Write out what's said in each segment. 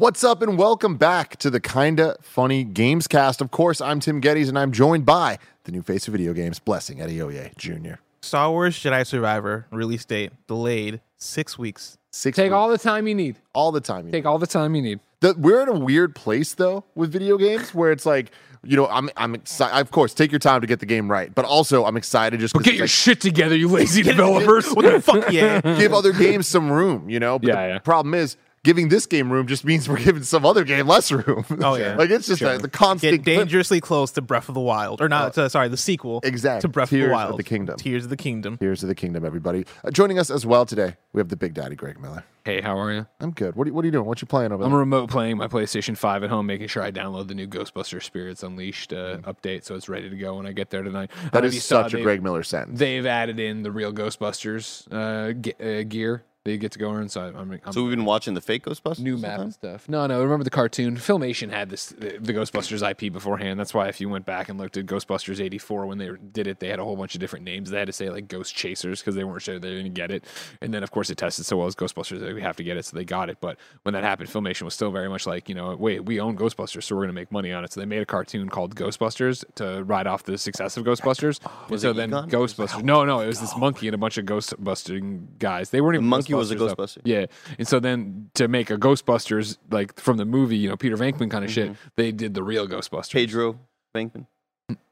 What's up, and welcome back to the Kinda Funny Games Cast. Of course, I'm Tim Gettys, and I'm joined by the new face of video games, Blessing Adeoye Jr. Star Wars Jedi Survivor release date delayed six weeks. Six Take weeks, all the time you need. all the time. you Take all the time you need. The, we're in a weird place though with video games where it's like, you know, I'm I'm excited. Of course, take your time to get the game right, but also I'm excited just But 'cause get your like, shit together, you lazy developers. What the fuck, yeah? give other games some room, you know. But Yeah, the yeah. problem is giving this game room just means we're giving some other game less room. Oh, yeah. like it's just a, the constant Get dangerously close to Breath of the Wild, or not? uh, sorry, the sequel. Exactly. To Breath Tears of of the Wild. the Kingdom. Tears of the Kingdom. Tears of the Kingdom, everybody. Uh, joining us as well today, we have the Big Daddy Greg Miller. Hey, how are you? I'm good. What are, you- what are you doing? What you playing over I'm there? remote playing my PlayStation 5 at home, making sure I download the new Ghostbusters Spirits Unleashed uh, update so it's ready to go when I get there tonight. That is That don't know if is you saw such a Greg Miller sentence. They've added in the real Ghostbusters uh, ge- uh, gear that you get to go in. So I'm, I'm So we've been watching the fake Ghostbusters. new this map and stuff. No, no. Remember the cartoon? Filmation had this the, the Ghostbusters IP beforehand. That's why if you went back and looked at Ghostbusters '84 when they did it, they had a whole bunch of different names. They had to say like Ghost Chasers because they weren't sure they didn't get it. And then of course it tested so well as Ghostbusters that we have to get it, so they got it. But when that happened, Filmation was still very much like you know, wait, we own Ghostbusters, so we're going to make money on it. So they made a cartoon called Ghostbusters to ride off the success of Ghostbusters. and Was so it then Egon? Ghostbusters. No, no, it was this monkey and a bunch of Ghostbusting guys. They weren't The even monkey was a Ghostbusters, though. Ghostbuster. Yeah, and so then to make a Ghostbusters like from the movie, you know, Peter Venkman kind of shit, mm-hmm. they did the real Ghostbusters. Pedro Bankman.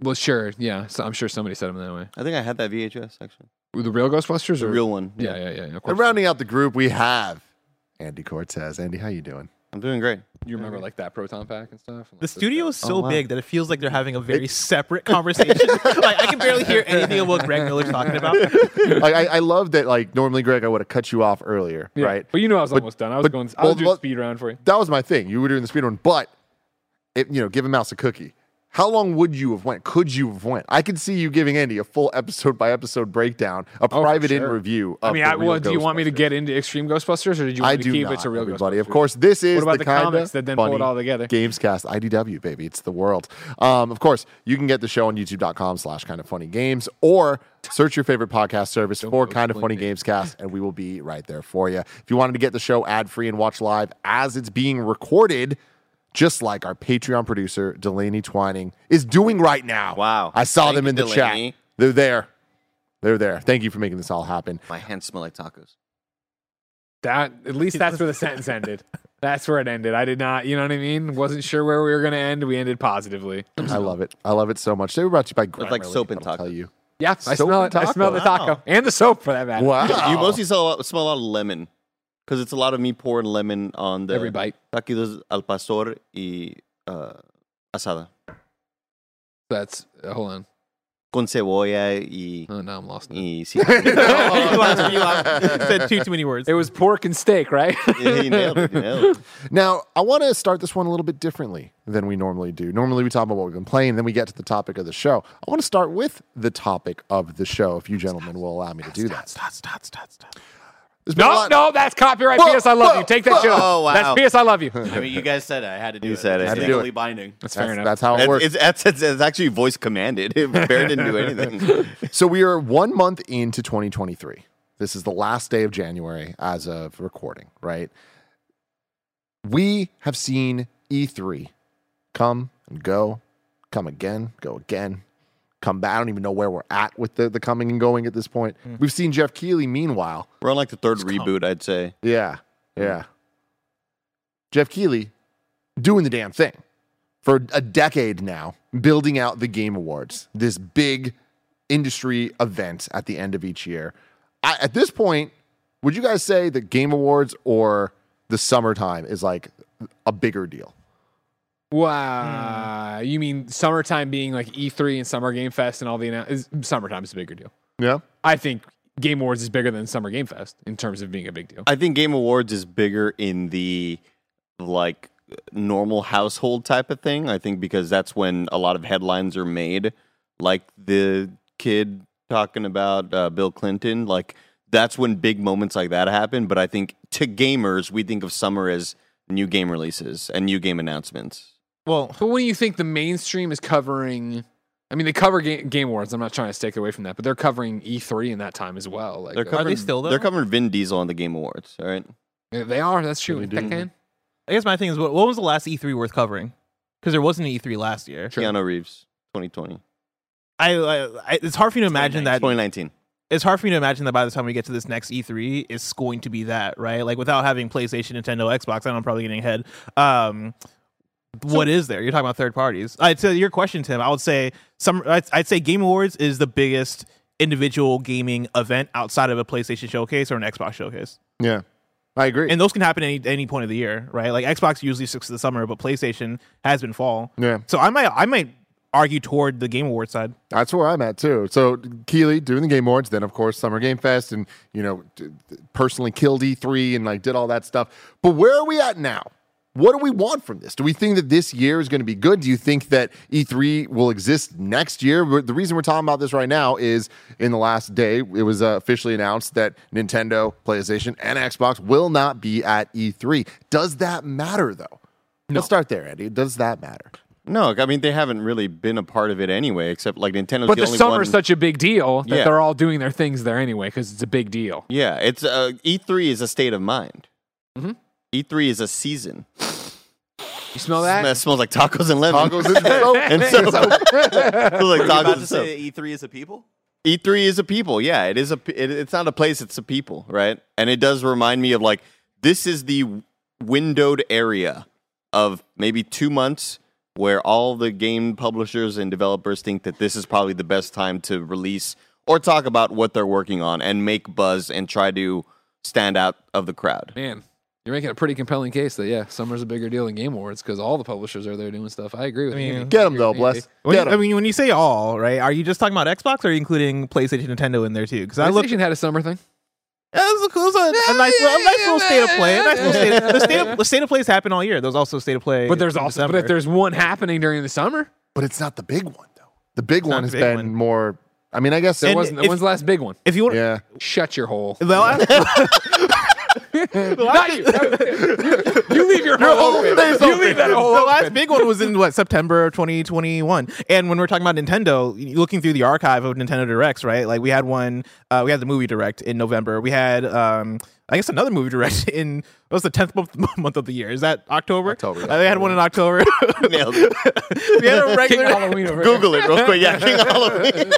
Well, sure, yeah. So I'm sure somebody said them that way. I think I had that VHS actually. The real Ghostbusters, The or real one. Yeah, yeah, yeah. Of course. And rounding out the group, we have Andy Cortez. Andy, how you doing? I'm doing great. You remember like that proton pack and stuff? The studio is so oh, wow. big that it feels like they're having a very separate conversation. like I can barely hear anything of what Greg Miller's talking about. like, I, I love that. Like normally, Greg, I would have cut you off earlier, yeah. right? But you know, I was But- almost done. I was but- going. I was well, doing well- speed round for you. That was my thing. You were doing the speed run, but it, you know, give a mouse a cookie. How long would you have went? Could you have went? I could see you giving Andy a full episode by episode breakdown, a Oh, private in sure. review. I mean, I, well, do you want me to get into Extreme Ghostbusters, or did you want I me do to keep not, it to real everybody. Ghostbusters? Of course, this is What about the, the comics that then pull it all together? Gamescast IDW, baby. It's the world. Um, of course, you can get the show on youtube.com slash kind of funny games or search your favorite podcast service for kind of funny explain gamescast, and we will be right there for you. If you wanted to get the show ad free and watch live as it's being recorded, just like our Patreon producer, Delaney Twining, is doing right now. Wow. I saw Thank them in the Delaney. chat. They're there. They're there. Thank you for making this all happen. My hands smell like tacos. That at least that's where the sentence ended. That's where it ended. I did not, you know what I mean? Wasn't sure where we were going to end. We ended positively. I love it. I love it so much. They were brought to you by like soap and I'll tell tacos. you. Yeah, I Soap smell and it. I smell the taco. taco and the soap for that matter. Wow. You mostly smell smell a lot of lemon because it's a lot of me pouring lemon on the Every bite. taquitos al pastor y uh, asada That's uh, hold on. con cebolla y Oh, now I'm lost. now. y sí. you lost, you lost. Said too too many words. It was pork and steak, right? Yeah, you nailed it. You nailed it. Now, I want to start this one a little bit differently than we normally do. Normally, we talk about what we've been playing, then we get to the topic of the show. I want to start with the topic of the show, if you gentlemen will allow me to do that. Stop, stop, stop, stop. There's been a no, lot- no, that's copyright. Whoa, P.S. I love whoa, you. Take that shit off. whoa, wow. That's P.S. I love you. I mean, you guys said it. I had to do You it. said it. It's Had it. legally binding. That's fair That's, enough. that's how it It's, works. it's, it's, it's, it's actually voice commanded. Bear didn't do anything. So we are one month into 2023. This is the last day of January as of recording, right? We have seen E3 come and go, come again, go again, come back. I don't even know where we're at with the, the coming and going at this point. Hmm. We've seen Geoff Keighley, meanwhile. We're on like the third reboot, I'd say. Yeah, hmm. yeah. Geoff Keighley doing the damn thing for a decade now, building out the Game Awards, this big industry event at the end of each year. I, at this point, would you guys say the Game Awards or the summertime is like a bigger deal? Wow. You mean summertime being like E3 and Summer Game Fest and all the annou- is summertime is a bigger deal. Yeah. I think Game Awards is bigger than Summer Game Fest in terms of being a big deal. I think Game Awards is bigger in the like normal household type of thing. I think because that's when a lot of headlines are made, like the kid talking about uh, Bill Clinton. Like that's when big moments like that happen. But I think to gamers, we think of summer as new game releases and new game announcements. Well, But when you think the mainstream is covering, I mean, they cover ga- Game Awards. I'm not trying to take away from that, but they're covering E3 in that time as well. Like They're uh, covering, still, though? They're covering Vin Diesel on the Game Awards. All right. they are. That's true. Really do. I guess my thing is, what, what was the last E3 worth covering? Because there wasn't an E3 last year. Keanu Reeves, 2020. I, I, I, it's hard for you to imagine that 2019. it's hard for me to imagine that by the time we get to this next E3, it's going to be that, right? Like without having PlayStation, Nintendo, Xbox, I know I'm probably getting ahead. Um, what is there? You're talking about third parties. I'd say your question, Tim. I would say some. I'd, I'd say Game Awards is the biggest individual gaming event outside of a PlayStation showcase or an Xbox showcase, Yeah. I agree. and those can happen any any point of the year, right? Like Xbox usually sticks to the summer, but PlayStation has been fall. yeah. So I might I might argue toward the Game Awards side. That's where I'm at too. So Keighley doing the Game Awards, then of course Summer Game Fest, and you know personally killed E3 and like did all that stuff. But where are we at now? What do we want from this? Do we think that this year is going to be good? Do you think that E3 will exist next year? The reason we're talking about this right now is in the last day, it was uh, officially announced that Nintendo, PlayStation, and Xbox will not be at E3. Does that matter though? Let's start there, Andy. Does that matter? No, I mean they haven't really been a part of it anyway, except like Nintendo's But the, the, only summer one. is such a big deal that Yeah. they're all doing their things there anyway because it's a big deal. yeah, it's uh, E3 is a state of mind. Mhm. E3 is a season. You smell that? It smells like tacos and lemon. Tacos and soap. and soap. Smells like tacos about to soap. say E3 is a people? E3 is a people. Yeah, it is a. It, it's not a place. It's a people, right? And it does remind me of like this is the windowed area of maybe two months where all the game publishers and developers think that this is probably the best time to release or talk about what they're working on and make buzz and try to stand out of the crowd. Man, you're making a pretty compelling case that, yeah, summer's a bigger deal than Game Awards because all the publishers are there doing stuff. I agree with I mean, you. Get them though, bless. When Get you, 'em. I mean, when you say all, right, are you just talking about Xbox or are you including PlayStation, Nintendo in there too? Because I look, PlayStation had a summer thing. Yeah, it was, a, it was a, a nice, little, a nice little state of play. A nice little state. The state of, the state of plays happen all year. There's also state of play. But there's in also, but if there's one happening during the summer, But it's not the big one though. The big not one has big been one. more. I mean, I guess. there And wasn't. if- when's the last big one? if you want, yeah. Shut your hole. the last, Not you. you leave your hole open. You leave that hole the open. last big one was in what September of 2021. And when we're talking about Nintendo, looking through the archive of Nintendo Directs, right? Like we had one, uh, we had the movie Direct in November. We had, um, I guess, another movie Direct in what was the tenth month, month of the year? Is that October? October, yeah. Uh, they had one in October. Nailed it. we had a King regular. Halloween over here. Google it real quick. Yeah, King Halloween.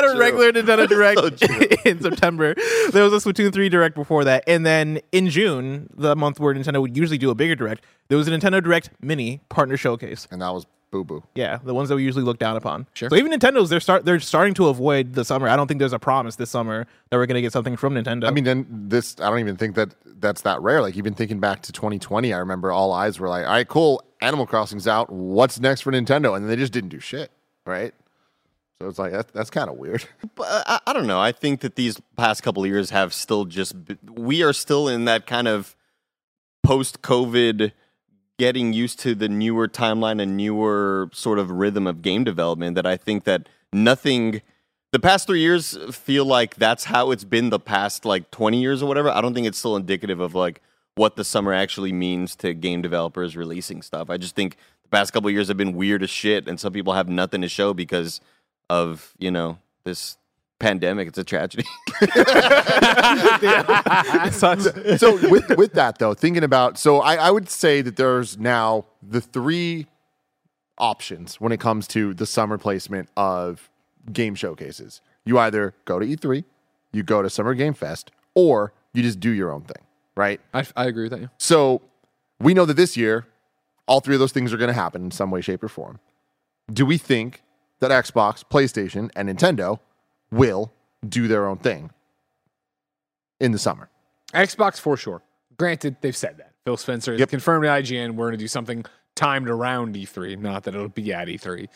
We had a regular Nintendo Direct So in September. There was a Splatoon 3 Direct before that. And then in June, the month where Nintendo would usually do a bigger Direct, there was a Nintendo Direct Mini Partner Showcase. And that was boo boo. Yeah, the ones that we usually look down upon. Sure. So even Nintendo's they're start they're starting to avoid the summer. I don't think there's a promise this summer that we're going to get something from Nintendo. I mean, then this, I don't even think that that's that rare. Like, even thinking back to 2020, I remember all eyes were like, all right, cool. Animal Crossing's out. What's next for Nintendo? And then they just didn't do shit, right? So it's like, that, that's kind of weird. But uh, I, I don't know. I think that these past couple years have still just we are still in that kind of post COVID getting used to the newer timeline and newer sort of rhythm of game development that I think that nothing the past 3 years feel like that's how it's been the past like 20 years or whatever. I don't think it's still indicative of like what the summer actually means to game developers releasing stuff. I just think the past couple years have been weird as shit and some people have nothing to show because of, you know, this pandemic. It's a tragedy. it sucks. so with with that though, thinking about so I, I would say that there's now the three options when it comes to the summer placement of game showcases. You either go to E3, you go to Summer Game Fest, or you just do your own thing, right? I, I agree with that. Yeah. So we know that this year, all three of those things are going to happen in some way, shape, or form. Do we think that Xbox, PlayStation, and Nintendo will do their own thing in the summer? Xbox for sure. Granted, they've said that. Phil Spencer has Yep. confirmed at IGN we're going to do something timed around E3, not that it'll be at E3.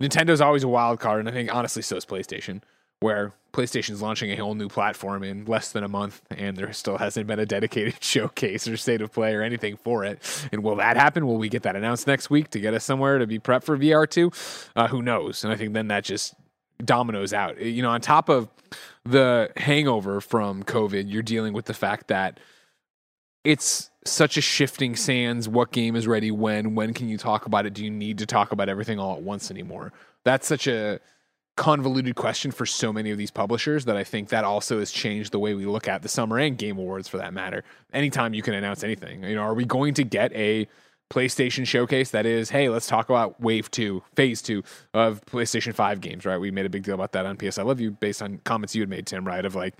Nintendo's always a wild card, and I think honestly so is PlayStation. Where PlayStation's launching a whole new platform in less than a month, and there still hasn't been a dedicated showcase or state of play or anything for it. And will that happen? Will we get that announced next week to get us somewhere to be prepped for VR two? Uh, who knows? And I think then that just dominoes out. You know, on top of the hangover from COVID, you're dealing with the fact that it's such a shifting sands. What game is ready when? When can you talk about it? Do you need to talk about everything all at once anymore? That's such a convoluted question for so many of these publishers that I think that also has changed the way we look at the summer and game awards for that matter. Anytime you can announce anything, you know, are we going to get a PlayStation showcase that is, hey, let's talk about Wave 2, Phase 2 of PlayStation 5 games, right? We made a big deal about that on PS I Love You based on comments you had made, Tim, right? Of like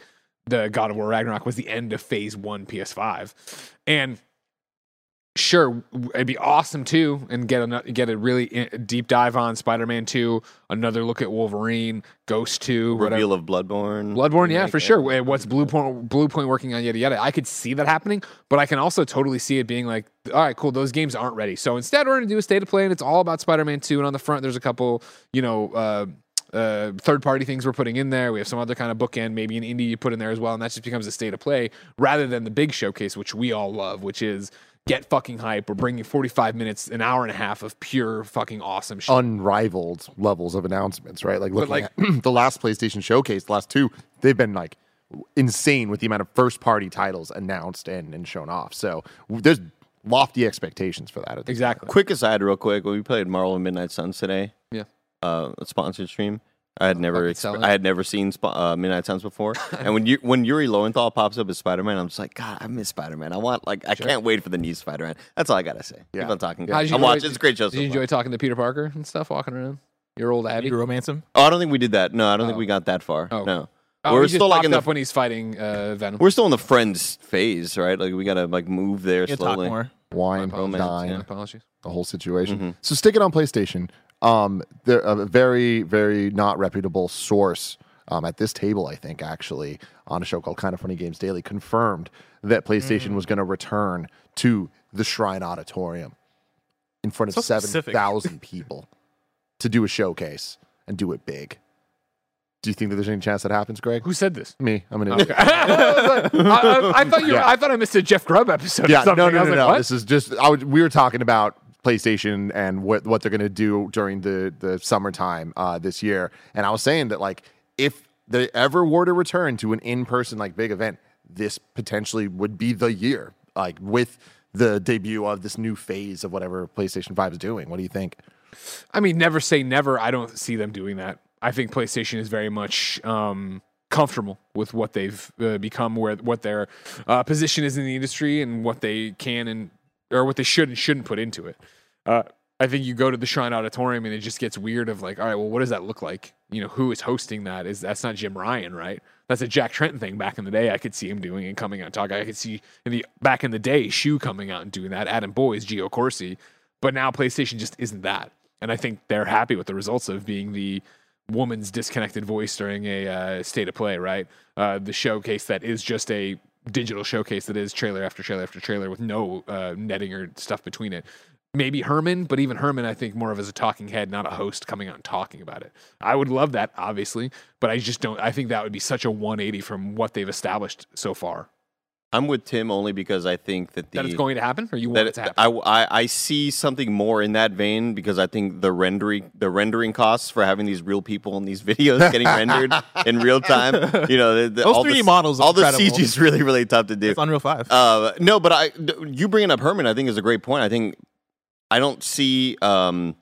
the God of War Ragnarok was the end of Phase 1 PS5. And sure, it'd be awesome too, and get a get a really in- deep dive on Spider-Man Two, another look at Wolverine, Ghost Two, whatever. Reveal of Bloodborne. Bloodborne, yeah, for sure. What's Bluepoint Blue Point working on yada yada. I could see that happening, but I can also totally see it being like, all right, cool, those games aren't ready. So instead, we're gonna do a state of play, and it's all about Spider-Man Two. And on the front, there's a couple, you know. Uh, uh, third party things we're putting in there. We have some other kind of bookend, maybe an indie you put in there as well, and that just becomes a state of play rather than the big showcase, which we all love, which is get fucking hype. We're bringing 45 minutes, an hour and a half of pure fucking awesome shit. unrivaled levels of announcements, right? Like looking like- at the last PlayStation showcase, the last two, they've been like insane with the amount of first party titles announced and, and shown off. So there's lofty expectations for that. at this exactly. Quick aside, real quick. We played Marvel and Midnight Suns today, Yeah. uh, a sponsored stream. I had never, exp- I had never seen Sp- uh, Midnight Suns before. and when you, when Yuri Lowenthal pops up as Spider Man, I'm just like, God, I miss Spider Man. I want, like, I can't wait for the new Spider Man. That's all I gotta say. Yeah. Keep on talking. How'd I'm watching. It's a great show. Did So you far. enjoy talking to Peter Parker and stuff, walking around? Your old Abby? You romance him? Oh, I don't think we did that. No, I don't think Oh. we got that far. Oh. No, Oh, we're he just still like in the up when he's fighting uh, Venom. we're still in the friends phase, right? Like we gotta like move there You talk slowly. more. Wine, apologies, dine, yeah. Apologies. the whole situation. Mm-hmm. So sticking on PlayStation, um, they're a very, very not reputable source um, at this table, I think, actually, on a show called Kind of Funny Games Daily, confirmed that PlayStation Mm. was going to return to the Shrine Auditorium in front of So specific. 7,000 people to do a showcase and do it big. Do you think that there's any chance that happens, Greg? Who said this? Me. I'm an idiot. I, I- I thought you. Yeah. I thought I missed a Jeff Grubb episode. Yeah, or something. no, no, I was no, like, no. What? This is just I would, we were talking about PlayStation and what what they're going to do during the the summertime uh, this year, and I was saying that like if they ever were to return to an in person like big event, this potentially would be the year, like with the debut of this new phase of whatever PlayStation Five is doing. What do you think? I mean, never say never. I don't see them doing that. I think PlayStation is very much um, comfortable with what they've uh, become, where what their uh, position is in the industry, and what they can and or what they should and shouldn't put into it. Uh, I think you go to the Shrine Auditorium and it just gets weird. Of like, all right, well, what does that look like? You know, who is hosting that? Is that's not Jim Ryan, right? That's a Jack Tretton thing back in the day. I could see him doing and coming out and talking. I could see in the back in the day, Shu coming out and doing that. Adam Boyes, Gio Corsi, but now PlayStation just isn't that. And I think they're happy with the results of being the woman's disconnected voice during a uh, state of play, right? Uh, the showcase that is just a digital showcase that is trailer after trailer after trailer with no uh, netting or stuff between it. Maybe Hermen, but even Hermen, I think more of as a talking head, not a host coming out and talking about it. I would love that, obviously, but I just don't. I think that would be such a 180 from what they've established so far. I'm with Tim only because I think that the That it's going to happen, or you want that it to happen? I, I I see something more in that vein because I think the rendering the rendering costs for having these real people in these videos getting rendered in real time, you know, the, the, Those all the 3D s- models are all the. CG is really really tough to do. It's Unreal 5. Uh, no, but I you bringing up Hermen, I think is a great point. I think I don't see um,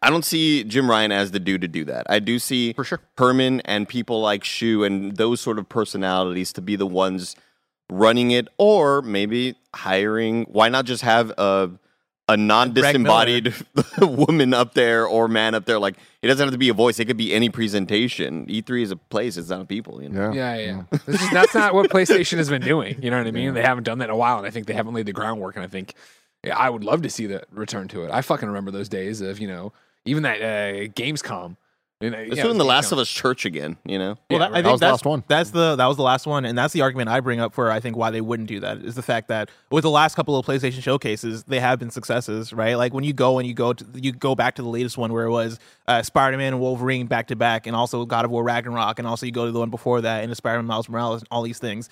I don't see Jim Ryan as the dude to do that. I do see For sure. Hermen and people like Shu and those sort of personalities to be the ones running it, or maybe hiring. Why not just have a a non-disembodied woman up there or man up there? Like it doesn't have to be a voice; it could be any presentation. E3 is a place; it's not a people. You know. Yeah. Yeah, yeah. This is, that's not what PlayStation has been doing. You know what I mean? They haven't done that in a while, and I think they haven't laid the groundwork. And I think yeah, I would love to see the return to it. I fucking remember those days of you know even that uh, Gamescom. And, uh, It's yeah, doing the Last of Us Church again. You know. Well, Yeah, that, right. I That think was the last one. That's the that was the last one, and that's the argument I bring up for I think why they wouldn't do that is the fact that with the last couple of PlayStation showcases, they have been successes, right? Like when you go and you go to you go back to the latest one where it was uh, Spider Man and Wolverine back to back, and also God of War Ragnarok, and also you go to the one before that and the Spider Man Miles Morales, and all these things.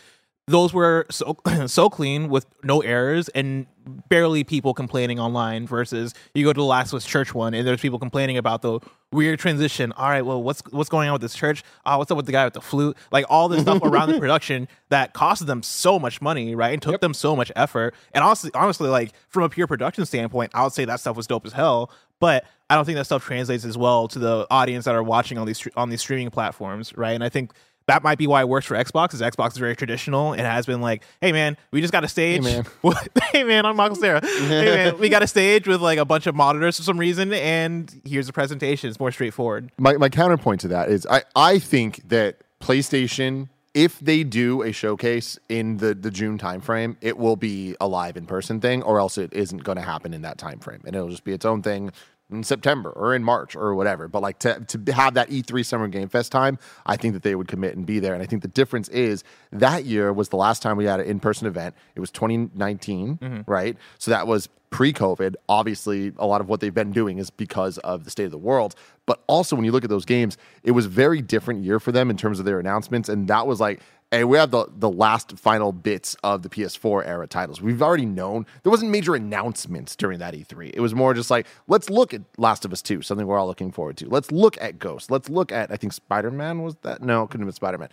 Those were so so clean with no errors and barely people complaining online. Versus you go to the Last Us Church one and there's people complaining about the weird transition. All right, well, what's what's going on with this church? Oh, what's up with the guy with the flute? Like all this stuff around the production that costed them so much money, right? And took them so much effort. And honestly, honestly, like from a pure production standpoint, I would say that stuff was dope as hell. But I don't think that stuff translates as well to the audience that are watching on these on these streaming platforms, right? And I think that might be why it works for Xbox. Is Xbox is very traditional and has been like, hey man, we just got a stage. Hey man. hey man, I'm Michael Cera. hey man, we got a stage with like a bunch of monitors for some reason, and here's a presentation. It's more straightforward. my, my counterpoint to that is I, I think that PlayStation, if they do a showcase in the, the June timeframe, it will be a live in person thing, or else it isn't going to happen in that timeframe. And it'll just be its own thing in September or in March or whatever. But like to, to have that E3 Summer Game Fest time, I think that they would commit and be there. And I think the difference is that year was the last time we had an in person event. It was 2019, mm-hmm. right? So that was pre COVID. Obviously, a lot of what they've been doing is because of the state of the world. But also, when you look at those games, it was very different year for them in terms of their announcements. And that was like, hey, we have the, the last final bits of the PS4 era titles. We've already known there wasn't major announcements during that E3. It was more just like, let's look at Last of Us 2, something we're all looking forward to. Let's look at Ghost. Let's look at, I think Spider Man was that? No, it couldn't have been Spider Man.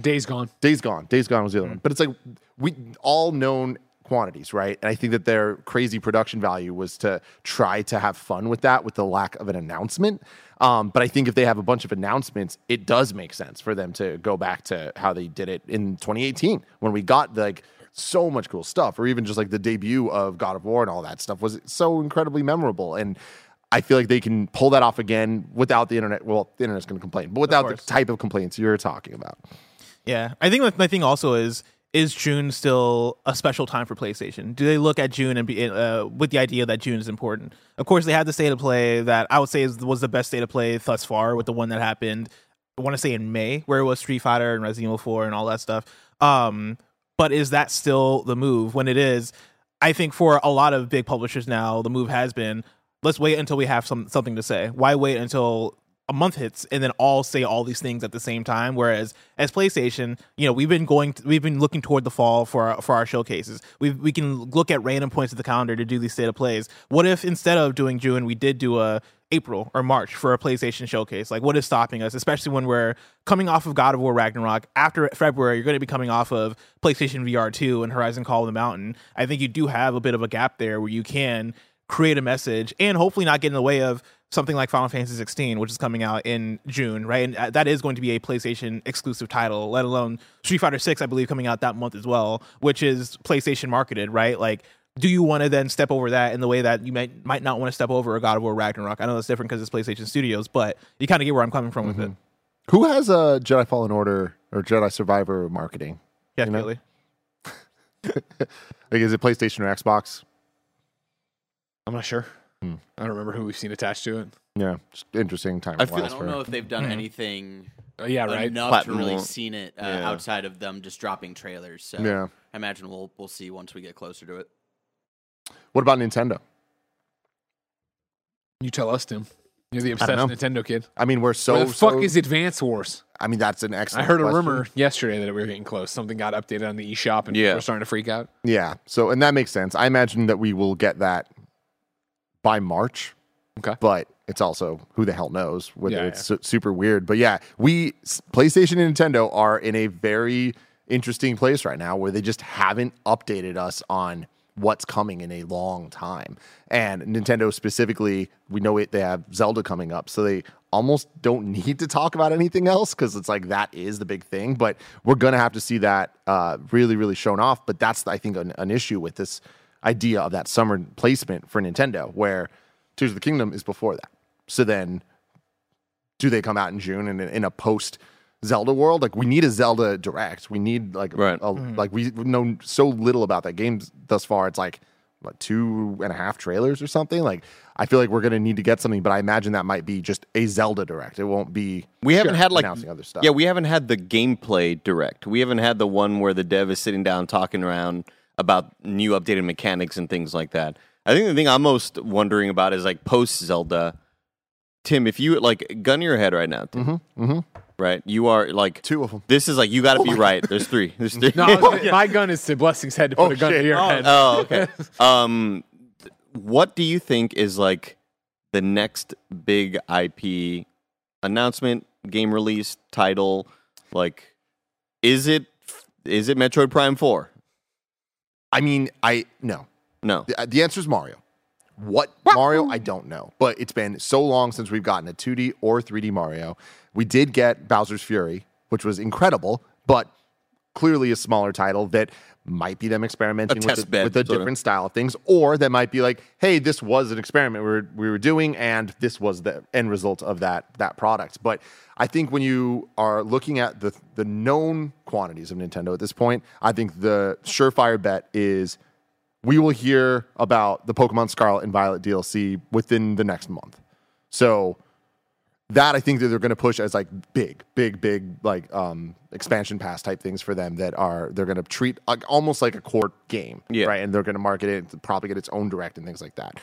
Days gone. Days Gone. Days Gone was the other hmm. one. But it's like we all known quantities, right? And I think that their crazy production value was to try to have fun with that with the lack of an announcement. Um, but I think if they have a bunch of announcements, it does make sense for them to go back to how they did it in 2018 when we got like so much cool stuff, or even just like the debut of God of War and all that stuff was so incredibly memorable. And I feel like they can pull that off again without the internet. Well, the internet's going to complain, but without the type of complaints you're talking about. Yeah, I think my thing also is is June still a special time for PlayStation? Do they look at June and be uh, with the idea that June is important? Of course, they had the state of play that I would say is, was the best state of play thus far with the one that happened. I want to say in May, where it was Street Fighter and Resident Evil 4 and all that stuff. Um, but is that still the move? When it is, I think for a lot of big publishers now, the move has been let's wait until we have some something to say. Why wait until a month hits and then all say all these things at the same time? Whereas as PlayStation, you know, we've been going, we've been looking toward the fall for our, for our showcases. We we can look at random points of the calendar to do these state of plays. What if instead of doing June, we did do a April or March for a PlayStation showcase? Like, what is stopping us? Especially when we're coming off of God of War Ragnarok. After February, you're going to be coming off of PlayStation VR 2 and Horizon Call of the Mountain. I think you do have a bit of a gap there where you can create a message and hopefully not get in the way of something like Final Fantasy 16, which is coming out in June, right? And uh, that is going to be a PlayStation exclusive title, let alone Street Fighter 6, I believe, coming out that month as well, which is PlayStation marketed, right? Like, do you want to then step over that in the way that you might might not want to step over a God of War Ragnarok? I know that's different because it's PlayStation Studios, but you kind of get where I'm coming from with it. Who has a Jedi Fallen Order or Jedi Survivor marketing? Yeah, You know? Like, is it PlayStation or Xbox? I'm not sure. Hmm. I don't remember who we've seen attached to it. Yeah, just interesting time. I feel- I don't for- know if they've done anything Uh, yeah, right. enough to really Platinum. seen it uh, Yeah. outside of them just dropping trailers. So Yeah. I imagine we'll we'll see once we get closer to it. What about Nintendo? You tell us, Tim. You're the I don't obsessed Nintendo kid. I mean, we're so. Where the fuck so- is Advance Wars? I mean, that's an excellent I excellent. heard a question. rumor yesterday that we were getting close. Something got updated on the eShop, and Yeah. people are starting to freak out. Yeah. So, and that makes sense. I imagine that we will get that by March. Okay. But it's also who the hell knows whether Yeah, it's su- super weird. But yeah, we PlayStation and Nintendo are in a very interesting place right now where they just haven't updated us on what's coming in a long time. And Nintendo specifically, we know it, they have Zelda coming up, so they almost don't need to talk about anything else because it's like that is the big thing. But we're gonna have to see that uh, really, really shown off. But that's I think an, an issue with this idea of that summer placement for Nintendo, where Tears of the Kingdom is before that. So then, do they come out in June and in, in a post Zelda world? Like we need a Zelda direct. We need like Right. a, mm-hmm. like we know so little about that game thus far. It's like what, two and a half trailers or something. Like I feel like we're gonna need to get something, but I imagine that might be just a Zelda direct. It won't be. We haven't had like announcing other stuff. Yeah, we haven't had the gameplay direct. We haven't had the one where the dev is sitting down talking around about new updated mechanics and things like that. I think the thing I'm most wondering about is like post Zelda. Tim, if you like gun your head right now, Tim, Mm-hmm, mm-hmm. right? You are like Two of them. This is like you got to be right. There's three. There's three. No, was gonna- my gun is to Blessing's head to put Oh, a gun shit. to your Oh, head. Oh, okay. um, what do you think is like the next big IP announcement, game release, title? Like, is it is it Metroid Prime Four? I mean, I no. No. The, uh, the answer is Mario. What Mario? I don't know. But it's been so long since we've gotten a 2D or 3D Mario. We did get Bowser's Fury, which was incredible, but clearly a smaller title that might be them experimenting with, a, bed, with a sort of. different style of things, or that might be like, hey, this was an experiment we were, we were doing, and this was the end result of that that product. But I think when you are looking at the the known quantities of Nintendo at this point, I think the surefire bet is we will hear about the Pokemon Scarlet and Violet DLC within the next month. So that I think that they're going to push as like big, big, big like um expansion pass type things for them that are they're going to treat like almost like a core game, Yeah. right? And they're going to market it, probably get its own direct and things like that.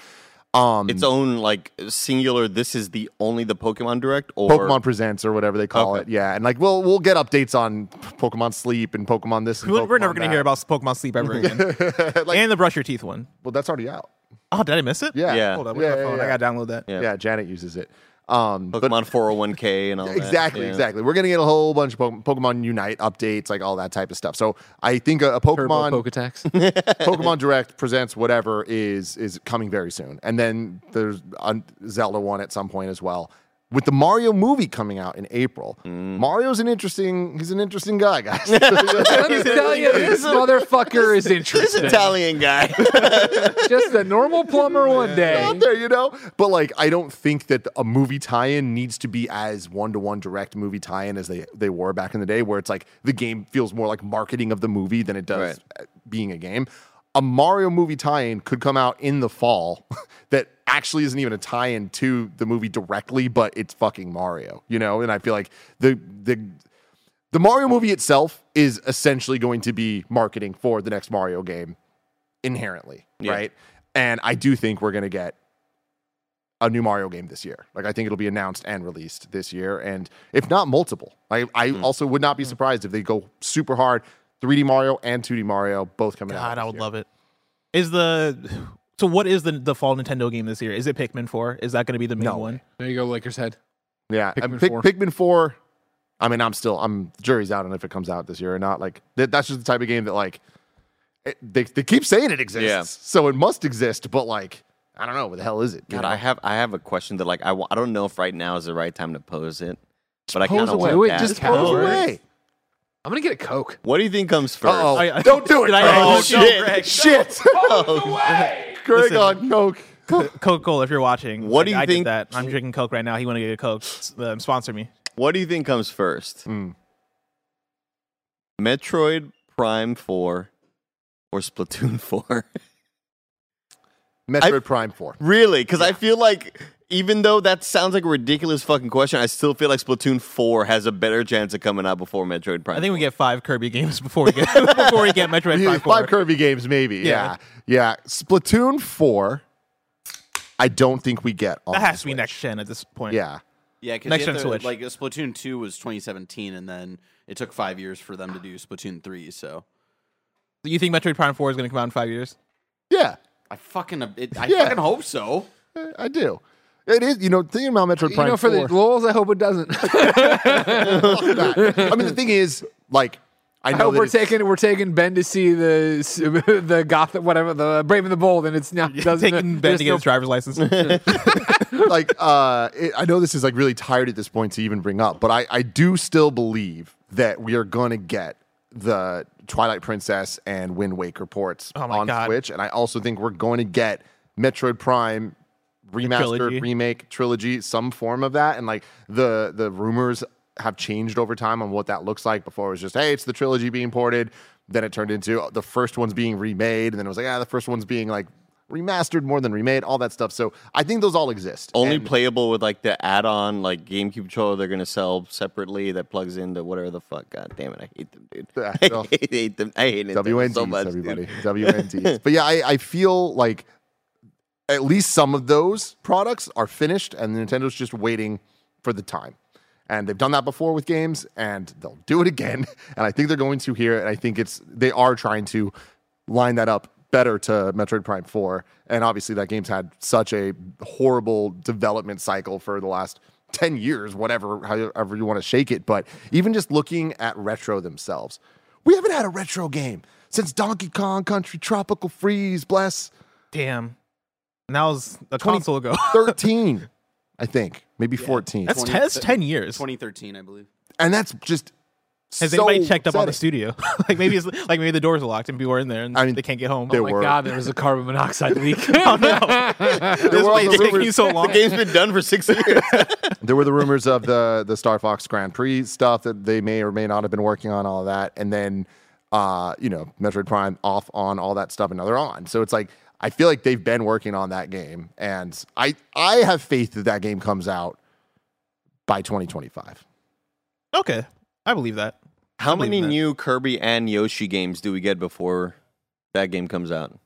Um, Its own like singular. This is the only the Pokemon Direct or Pokemon Presents or whatever they call Okay. it, yeah. And like we'll we'll get updates on Pokemon Sleep and Pokemon this. And We're, we're never going to hear about Pokemon Sleep ever again. Like- and the brush your teeth one. Well, that's already out. Oh, did I miss it? Yeah, Yeah. Hold on. Yeah, where's yeah, phone? yeah. I got to download that. Yeah. yeah. Janet uses it. Um, but Pokemon 401k and all that. Exactly, Yeah. exactly. We're gonna get a whole bunch of Pokemon, Pokemon Unite updates, like all that type of stuff. So I think a, a Pokemon poke attacks. Pokemon Direct presents whatever is is coming very soon, and then there's a Zelda one at some point as well. With the Mario movie coming out in April, Mm. Mario's an interesting. He's an interesting guy, guys. Let me tell you, this motherfucker is This interesting. Italian guy. Just a normal plumber one day. out there, you know. But like, I don't think that a movie tie-in needs to be as one-to-one direct movie tie-in as they they were back in the day, where it's like the game feels more like marketing of the movie than it does uh, being a game. A Mario movie tie-in could come out in the fall that actually isn't even a tie-in to the movie directly, but it's fucking Mario, you know. And I feel like the the the Mario movie itself is essentially going to be marketing for the next Mario game inherently, Yeah. right? And I do think we're going to get a new Mario game this year. Like I think it'll be announced and released this year, and if not multiple, I, I Hmm. also would not be surprised if they go super hard. 3D Mario and 2D Mario both coming out. God, I would year. love it. Is the so what is the the fall Nintendo game this year? Is it Pikmin Four? Is that going to be the main No one? There you go, Lakers head. Yeah, Pikmin Pik- 4. Pikmin Four. I mean, I'm still I'm jury's out on if it comes out this year or not. Like that, that's just the type of game that like it, they they keep saying it exists, Yeah. so it must exist. But like I don't know what the hell is it. God, know? I have I have a question that like I, I don't know if right now is the right time to pose it, but I pose kind of want Wait, just ask pose it. away. I'm gonna get a Coke. What do you think comes first? Uh-oh. I- don't do it. Did I- Greg. Oh, no, shit. Greg. Shit. Greg Listen. on Coke. Coca Cola, if you're watching. What do you I think- that. I'm drinking Coke right now. He want to get a Coke? Um, sponsor me. What do you think comes first? Mm. Metroid Prime Four or Splatoon Four? Metroid Prime Four. really? Because I feel like even though that sounds like a ridiculous fucking question, I still feel like Splatoon Four has a better chance of coming out before Metroid Prime. I think we get five Kirby games before we get before we get Metroid Yeah, Prime Four. Five Kirby games, maybe. Yeah. Yeah. yeah, Splatoon Four. I don't think we get. On that has to be next gen at this point. Yeah, Yeah, because Next gen Switch. like Splatoon two was 2017, and then it took five years for them to do Splatoon three. So You think Metroid Prime Four is going to come out in five years? yeah, I fucking it, I Yeah. fucking hope so. I do. It is. You know, thinking about Metroid You Prime know, for the 4, lols, I hope it doesn't. I mean, the thing is, like, I I know hope we're it's- taking we're taking Ben to see the the Goth whatever the Brave and the Bold, and it's not doesn't Taking Ben there's to get no- his driver's license. like uh it, i know this is like really tired at this point to even bring up but i i do still believe that we are going to get the twilight princess and wind waker ports Oh on God. switch and i also think we're going to get metroid prime remastered trilogy. remake trilogy some form of that and like the the rumors have changed over time on what that looks like before it was just hey it's the trilogy being ported then it turned into the first one's being remade and then it was like ah the first one's being like remastered more than remade, all that stuff. So I think those all exist. Only And- playable with like the add-on, like GameCube controller they're gonna sell separately that plugs into whatever the fuck. God damn it, I hate them, dude. I hate them. I hate Nintendo WNTs, so much, everybody. dude. WNTs. but yeah, I, I feel like at least some of those products are finished, and Nintendo's just waiting for the time. And they've done that before with games, and they'll do it again. And I think they're going to here. And I think it's they are trying to line that up better to Metroid Prime 4. And obviously, that game's had such a horrible development cycle for the last 10 years, whatever, however you want to shake it. But even just looking at retro themselves, we haven't had a retro game since Donkey Kong Country Tropical Freeze, bless Damn. And that was a 20 console ago. 13, I think, maybe 14. That's 20 ten, that's ten years. 2013, I believe. and that's just. Has so anybody checked up on the studio? like maybe it's like maybe the doors are locked and people are in there and I mean, they can't get home. there Oh my were- god, there was a carbon monoxide leak. oh no! this were why also it's taking rumors- you so long. The game's been done for six years. There were the rumors of the the Star Fox Grand Prix stuff that they may or may not have been working on, all of that, and then uh, you know, Metroid Prime off on all that stuff, and now they're on. So it's like I feel like they've been working on that game, and I I have faith that that game comes out by 2025. Okay, I believe that. How believe many that. new Kirby and Yoshi games do we get before that game comes out?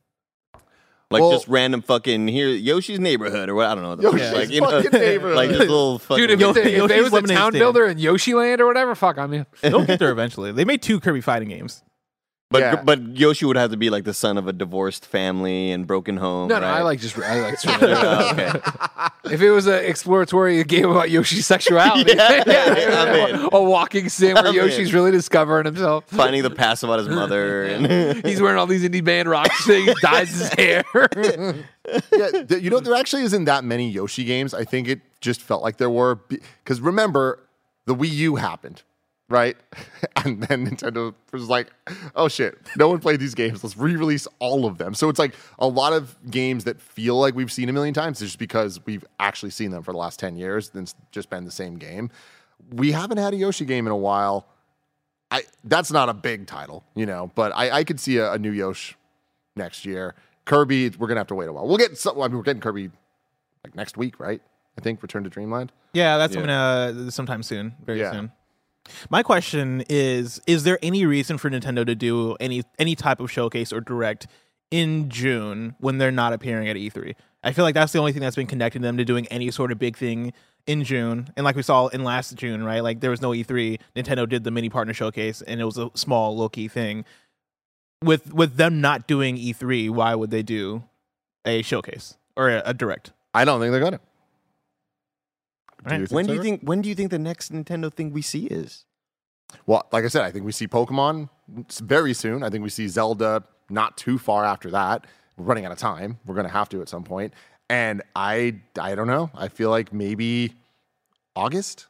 Like Well- just random fucking here Yoshi's neighborhood or what I don't know. what the Yoshi's like you know, neighborhood. like this little fucking Dude, if, Yo- it, if they was a town stand. builder in Yoshi Land or whatever, fuck, I'm in. They'll get there eventually. They made two Kirby fighting games. But Yeah. but Yoshi would have to be like the son of a divorced family and broken home. No, no. I like just I like. Uh, oh, okay. if it was an exploratory game about Yoshi's sexuality, Yeah, yeah, I'm in. a walking sim where I'm Yoshi's in. really discovering himself. finding the past about his mother and He's wearing all these indie band rock things, dyes his hair. yeah, th- you know, there actually isn't that many Yoshi games. I think it just felt like there were because remember, the Wii U happened, right? And then Nintendo was like, "Oh shit, no one played these games. Let's re-release all of them." So it's like a lot of games that feel like we've seen a million times, just because we've actually seen them for the last ten years. Then it's just been the same game. We haven't had a Yoshi game in a while. I that's not a big title, you know, but I, I could see a, a new Yoshi next year. Kirby, we're gonna have to wait a while. We'll get some, I mean, we're getting Kirby like next week, right? I think Return to Dreamland. Yeah, that's Yeah. coming uh, sometime soon, very Yeah. soon. My question is: Is there any reason for Nintendo to do any any type of showcase or direct in June when they're not appearing at E3? I feel like that's the only thing that's been connecting them to doing any sort of big thing in June. And like we saw in last June, right? Like there was no E3. Nintendo did the mini partner showcase, and it was a small, low key thing. With with them not doing E3, why would they do a showcase or a, a direct? I don't think they're gonna. Right. think when do you Rick? think when do you think the next Nintendo thing we see is? Well, like I said, I think we see Pokemon very soon. I think we see Zelda not too far after that. We're running out of time. We're gonna have to at some point. And I, I don't know. I feel like maybe August,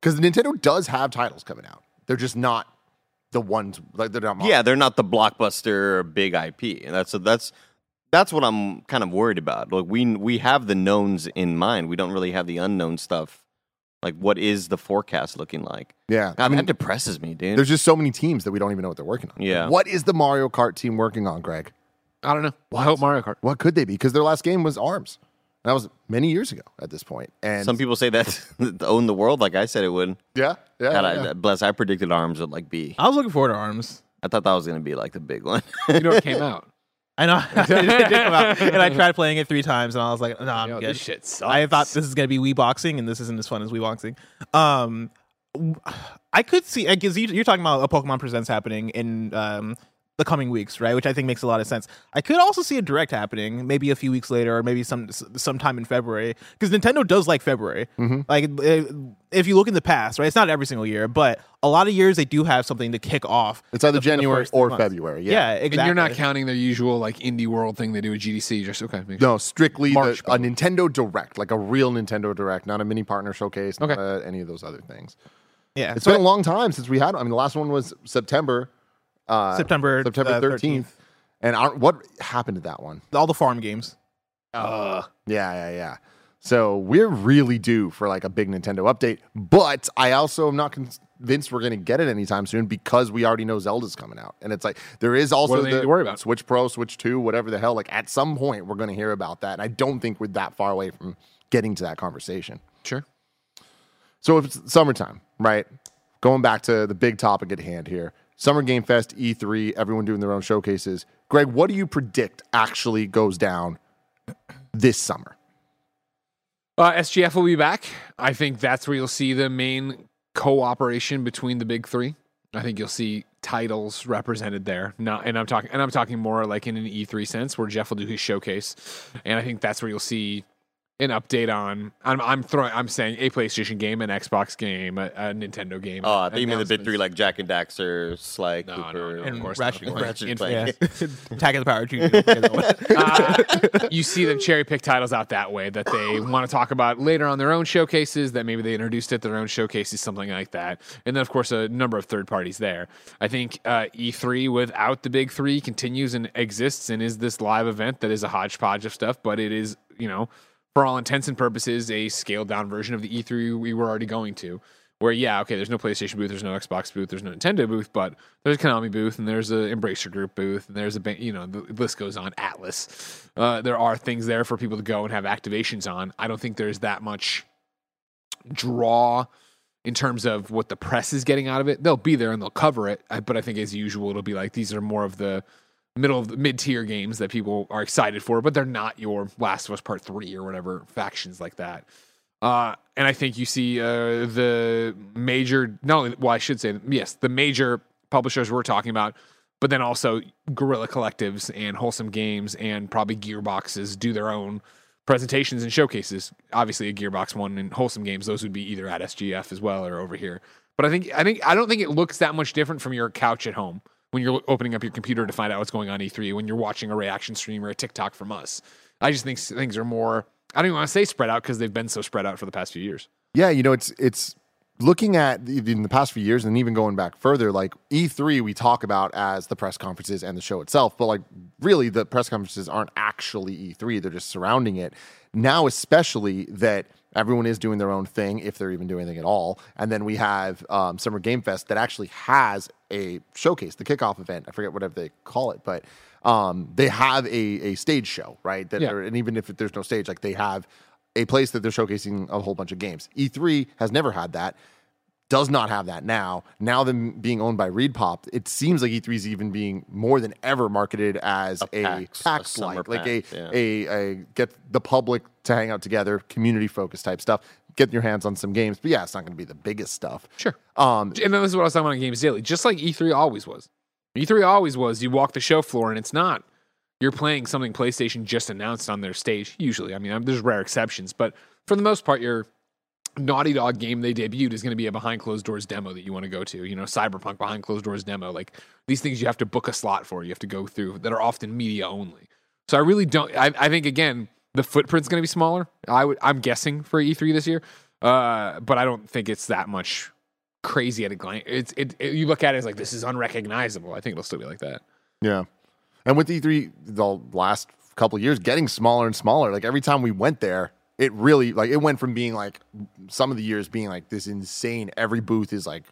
because Nintendo does have titles coming out. They're just not the ones like they're not. Yeah, they're not the blockbuster big IP. And that's that's that's what I'm kind of worried about. Like we we have the knowns in mind. We don't really have the unknown stuff. Like what is the forecast looking like? yeah. God, I mean, that depresses me, dude. there's just so many teams that we don't even know what they're working on. Yeah. What is the Mario Kart team working on, Greg? I don't know. I hope Mario Kart. What could they be? Because their last game was Arms. And that was many years ago at this point. And Some people say that own the world, like I said it would. yeah, yeah, God, yeah. I, bless. I predicted Arms would like be. I was looking forward to Arms. I thought that was gonna be like the big one. You know, it came out. I know it did come out, and I tried playing it three times, and I was like, "No, I'm Yo, good." this shit sucks. I thought this is gonna be Wii boxing, and this isn't as fun as Wii boxing. Um, I could see because you, you're talking about a Pokemon Presents happening in um the coming weeks, right? Which I think makes a lot of sense. I could also see a direct happening, maybe a few weeks later, or maybe some sometime in February, because Nintendo does like February. Mm-hmm. Like if you look in the past, right? It's not every single year, but a lot of years they do have something to kick off. It's either the- the January first three or months. February. Yeah, Yeah. exactly. And you're not counting their usual like indie world thing they do at GDC. Just okay. Make No, strictly the, a. Nintendo Direct, like a real Nintendo Direct, not a mini partner showcase, not Okay. uh, any of those other things. Yeah, It's been a long time since we had. I mean, the last one was September, uh, September September thirteenth. And our, what happened to that one? all the farm games. Uh, Yeah, yeah, yeah. So we're really due for like a big Nintendo update. But I also am not convinced we're going to get it anytime soon because we already know Zelda's coming out. And it's like there is also do they the worry about? Switch Pro, Switch 2, whatever the hell. Like at some point, we're going to hear about that. And I don't think we're that far away from getting to that conversation. Sure. So if it's summertime, right? Going back to the big topic at hand here. Summer Game Fest, E3, everyone doing their own showcases. Greg, what do you predict actually goes down this summer? Uh, SGF will be back. I think that's where you'll see the main cooperation between the big three. I think you'll see titles represented there. Not, and I'm talking, and I'm talking more like in an E3 sense, where Geoff will do his showcase, and I think that's where you'll see an update on. I'm, I'm throwing, I'm saying a PlayStation game, an Xbox game, a, a Nintendo game. Oh, I think you mean the big three like Jak and Daxter, Sly No, no, Cooper, no, and of course Ratchet not. and Ratchet In- Clank. yeah. Attack of the Power Junior. uh, you see them cherry pick titles out that way that they want to talk about later on their own showcases that maybe they introduced at their own showcases, something like that. And then, of course, a number of third parties there. I think uh, E3 without the big three continues and exists and is this live event that is a hodgepodge of stuff, but it is, you know, for all intents and purposes, a scaled down version of the E3 we were already going to. Where yeah, okay, there's no PlayStation booth, there's no Xbox booth, there's no Nintendo booth, but there's a Konami booth and there's a Embracer Group booth and there's a you know the list goes on. Atlas, uh, there are things there for people to go and have activations on. I don't think there's that much draw in terms of what the press is getting out of it. They'll be there and they'll cover it, but I think as usual it'll be like these are more of the middle of the mid tier games that people are excited for, but they're not your Last of Us Part Three or whatever factions like that. Uh, and I think you see uh, the major, not only, well, I should say, yes, the major publishers we're talking about, but then also Guerrilla Collectives and Wholesome Games and probably Gearboxes do their own presentations and showcases. Obviously, a Gearbox one and Wholesome Games, those would be either at SGF as well or over here. But I think, I think, I don't think it looks that much different from your couch at home when you're opening up your computer to find out what's going on E3, when you're watching a reaction stream or a TikTok from us. I just think things are more. I don't even want to say spread out because they've been so spread out for the past few years. Yeah, you know, it's it's looking at in the past few years and even going back further, like E3 we talk about as the press conferences and the show itself, but like really the press conferences aren't actually E3, they're just surrounding it. Now especially that everyone is doing their own thing if they're even doing anything at all. And then we have um, Summer Game Fest that actually has a showcase, the kickoff event. I forget whatever they call it, but um, they have a, a stage show, right? That Yeah. and even if there's no stage, like they have a place that they're showcasing a whole bunch of games. E3 has never had that, does not have that now. Now, them being owned by ReedPop, it seems like E3 is even being more than ever marketed as a, PAX, a PAX summer like, like a, yeah. a, a get the public to hang out together, community focused type stuff. Getting your hands on some games, but yeah, it's not going to be the biggest stuff. Sure. Um, And then this is what I was talking about on Games Daily. Just like E3 always was. E3 always was. You walk the show floor and it's not. You're playing something PlayStation just announced on their stage. Usually, I mean, I'm- there's rare exceptions, but for the most part, your Naughty Dog game they debuted is going to be a behind closed doors demo that you want to go to. You know, Cyberpunk behind closed doors demo. Like these things you have to book a slot for. You have to go through that are often media only. So I really don't. I, I think again the footprint's going to be smaller. I would. I'm guessing for E3 this year, uh, but I don't think it's that much crazy at a glance. It's it, it- You look at it as like this is unrecognizable. I think it'll still be like that. Yeah. And with E3, the last couple years getting smaller and smaller, like every time we went there, it really like it went from being like some of the years being like this insane. Every booth is like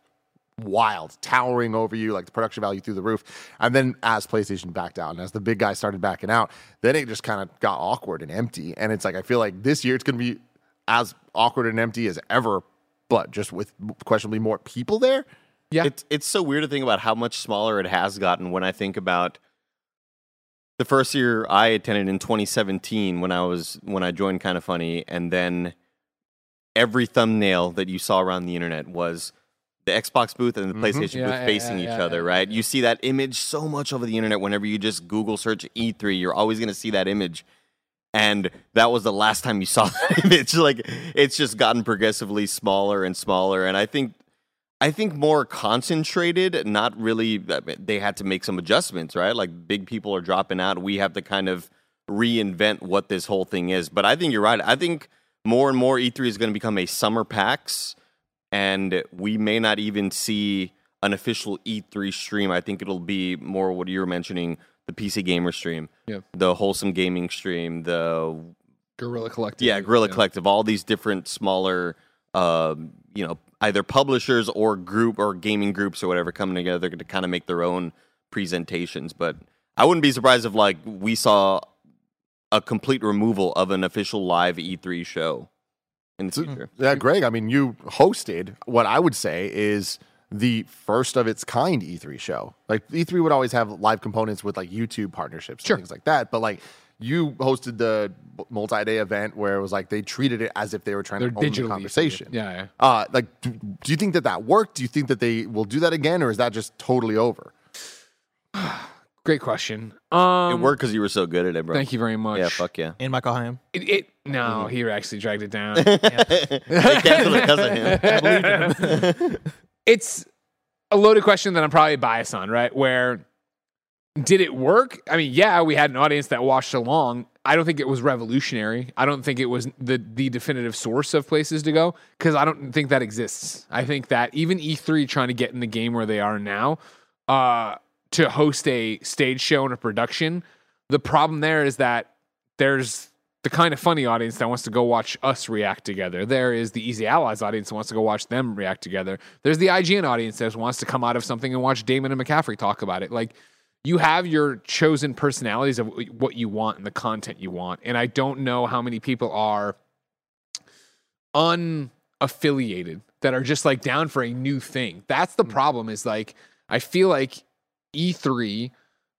wild, towering over you, like the production value through the roof. And then as PlayStation backed out and as the big guys started backing out, then it just kind of got awkward and empty. And it's like I feel like this year it's gonna be as awkward and empty as ever, but just with questionably more people there. Yeah. It's it's so weird to think about how much smaller it has gotten when I think about the first year I attended in 2017 when I was when I joined Kind of Funny, and then every thumbnail that you saw around the internet was the Xbox booth and the PlayStation Mm-hmm. Yeah, booth yeah, facing yeah, each other, right? You see that image so much over the internet. Whenever you just Google search E3, you're always going to see that image. And that was the last time you saw that image. Like it's just gotten progressively smaller and smaller. And I think I think more concentrated, not really. They had to make some adjustments, right? Like big people are dropping out. We have to kind of reinvent what this whole thing is. But I think you're right. I think more and more E3 is going to become a summer PAX, and we may not even see an official E3 stream. I think it'll be more what you were mentioning the PC Gamer stream, Yeah. the Wholesome Gaming stream, the Guerrilla Collective. yeah, Guerrilla Collective, all these different smaller um, you know, either publishers or group or gaming groups or whatever coming together to kind of make their own presentations. But I wouldn't be surprised if like we saw a complete removal of an official live E3 show in the future. Yeah, Greg, I mean, you hosted what I would say is the first of its kind E3 show. Like E3 would always have live components with like YouTube partnerships Sure. and things like that, but like you hosted the multi-day event where it was like they treated it as if they were trying They're to own the conversation. Yeah, yeah. Uh, like, do, do you think that that worked? Do you think that they will do that again, or is that just totally over? Great question. Um, it worked because you were so good at it, bro. Thank you very much. Yeah, fuck yeah. And Michael Hamm. It, it no, he actually dragged it down. they canceled it because of him. it's a loaded question that I'm probably biased on, right? Where did it work? I mean, yeah, we had an audience that watched along. I don't think it was revolutionary. I don't think it was the the definitive source of places to go because I don't think that exists. I think that even E3 trying to get in the game where they are now, uh, to host a stage show and a production, the problem there is that there's the kind of funny audience that wants to go watch us react together. There is the Easy Allies audience that wants to go watch them react together. There's the IGN audience that wants to come out of something and watch Daemon and McCaffrey talk about it. Like you have your chosen personalities of what you want and the content you want. And I don't know how many people are unaffiliated that are just like down for a new thing. That's the mm. problem is like I feel like E3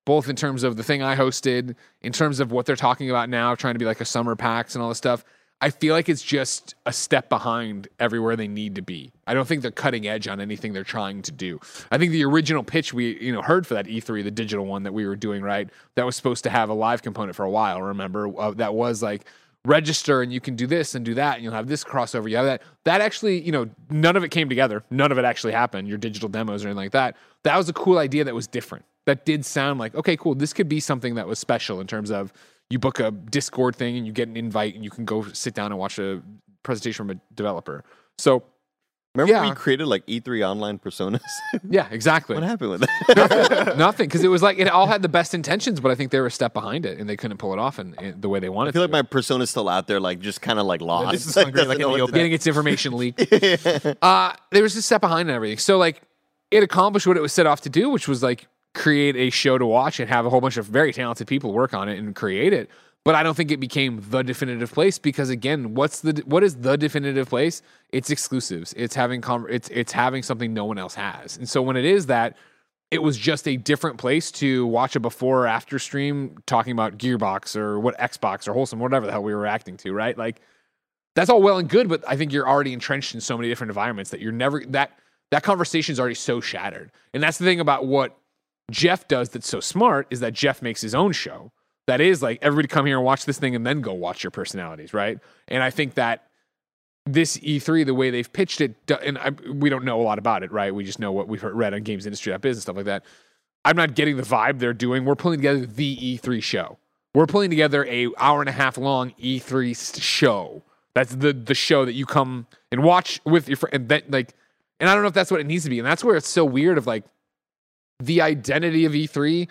both in terms of the thing I hosted, in terms of what they're talking about now, trying to be like a summer PAX and all this stuff. I feel like it's just a step behind everywhere they need to be. I don't think they're cutting edge on anything they're trying to do. I think the original pitch we you know heard for that E3, the digital one that we were doing, right, that was supposed to have a live component for a while. Remember uh, that was like register and you can do this and do that and you'll have this crossover. You have that. That actually, you know, none of it came together. None of it actually happened. Your digital demos or anything like that. That was a cool idea that was different. That did sound like okay, cool. This could be something that was special in terms of you book a Discord thing and you get an invite and you can go sit down and watch a presentation from a developer. So Remember Yeah. we created like E3 online personas? yeah, exactly. what happened with that? Nothing because it was like it all had the best intentions, but I think they were a step behind it and they couldn't pull it off in, in the way they wanted. I feel like to. my persona's still out there, like just kind of like lost. this is like Doesn't in getting its information leaked. uh, there was a step behind and everything. So like it accomplished what it was set off to do, which was like create a show to watch and have a whole bunch of very talented people work on it and create it. But I don't think it became the definitive place because again, what's the what is the definitive place? It's exclusives. It's having com- it's it's having something no one else has. And so when it is that, it was just a different place to watch a before or after stream talking about Gearbox or what Xbox or Wholesome, whatever the hell we were reacting to, right? Like that's all well and good, but I think you're already entrenched in so many different environments that you're never that that conversation is already so shattered. And that's the thing about what Geoff does that's so smart is that Geoff makes his own show. That is like everybody come here and watch this thing and then go watch your personalities, right? And I think that this E3, the way they've pitched it, and I, we don't know a lot about it, right? We just know what we've read on games industry, that business stuff like that. I'm not getting the vibe they're doing. We're pulling together the E3 show. We're pulling together a hour and a half long E3 show. That's the the show that you come and watch with your friend. And then like, and I don't know if that's what it needs to be. And that's where it's so weird. Of like, the identity of E3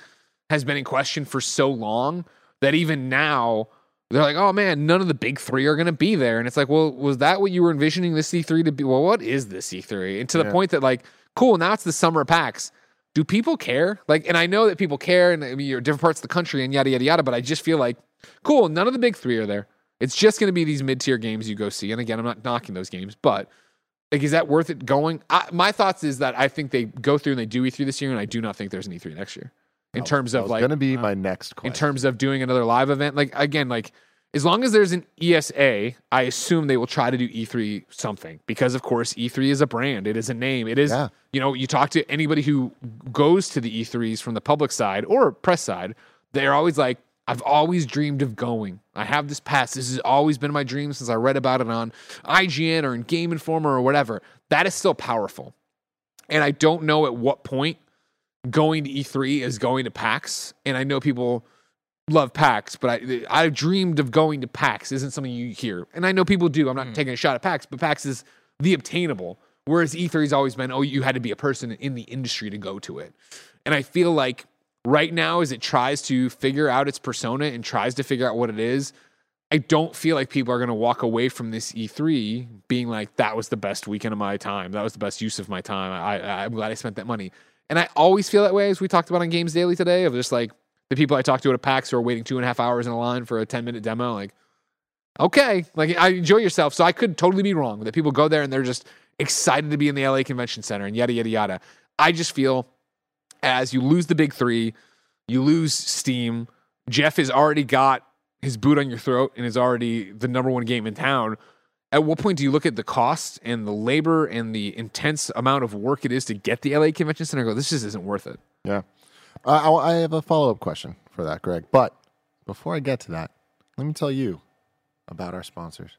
has been in question for so long that even now they're like, oh man, none of the big three are going to be there. And it's like, well, was that what you were envisioning this E3 to be? Well, what is this E3? And to the Yeah. point that like, cool, now it's the summer PAX. Do people care? Like, and I know that people care and I mean, you're different parts of the country and yada, yada, yada, but I just feel like, cool, none of the big three are there. It's just going to be these mid tier games you go see. And again, I'm not knocking those games, but like, is that worth it going? I, my thoughts is that I think they go through and they do E3 this year, and I do not think there's an E3 next year in terms of was like going to be uh-huh. my next question. in terms of doing another live event. Like again, like as long as there's an ESA, I assume they will try to do E3 something because of course E3 is a brand, it is a name, it is Yeah. you know you talk to anybody who goes to the E3s from the public side or press side, they're always like. I've always dreamed of going. I have this pass. This has always been my dream since I read about it on IGN or in Game Informer or whatever. That is still powerful. And I don't know at what point going to E3 is going to PAX. And I know people love PAX, but I I dreamed of going to PAX isn't something you hear. And I know people do. I'm not hmm. taking a shot at PAX, but PAX is the obtainable. Whereas E3's always been, oh, you had to be a person in the industry to go to it. And I feel like right now, as it tries to figure out its persona and tries to figure out what it is, I don't feel like people are going to walk away from this E3 being like, that was the best weekend of my time. That was the best use of my time. I, I'm glad I spent that money. And I always feel that way, as we talked about on Games Daily today, of just like the people I talked to at a PAX who are waiting two and a half hours in a line for a 10 minute demo. Like, okay, like I enjoy yourself. So I could totally be wrong that people go there and they're just excited to be in the LA Convention Center and yada, yada, yada. I just feel as you lose the big three, you lose steam. Geoff has already got his boot on your throat and is already the number one game in town. At what point do you look at the cost and the labor and the intense amount of work it is to get the LA Convention Center go, this just isn't worth it? Yeah. Uh, I, I have a follow up question for that, Greg. But before I get to that, let me tell you about our sponsors.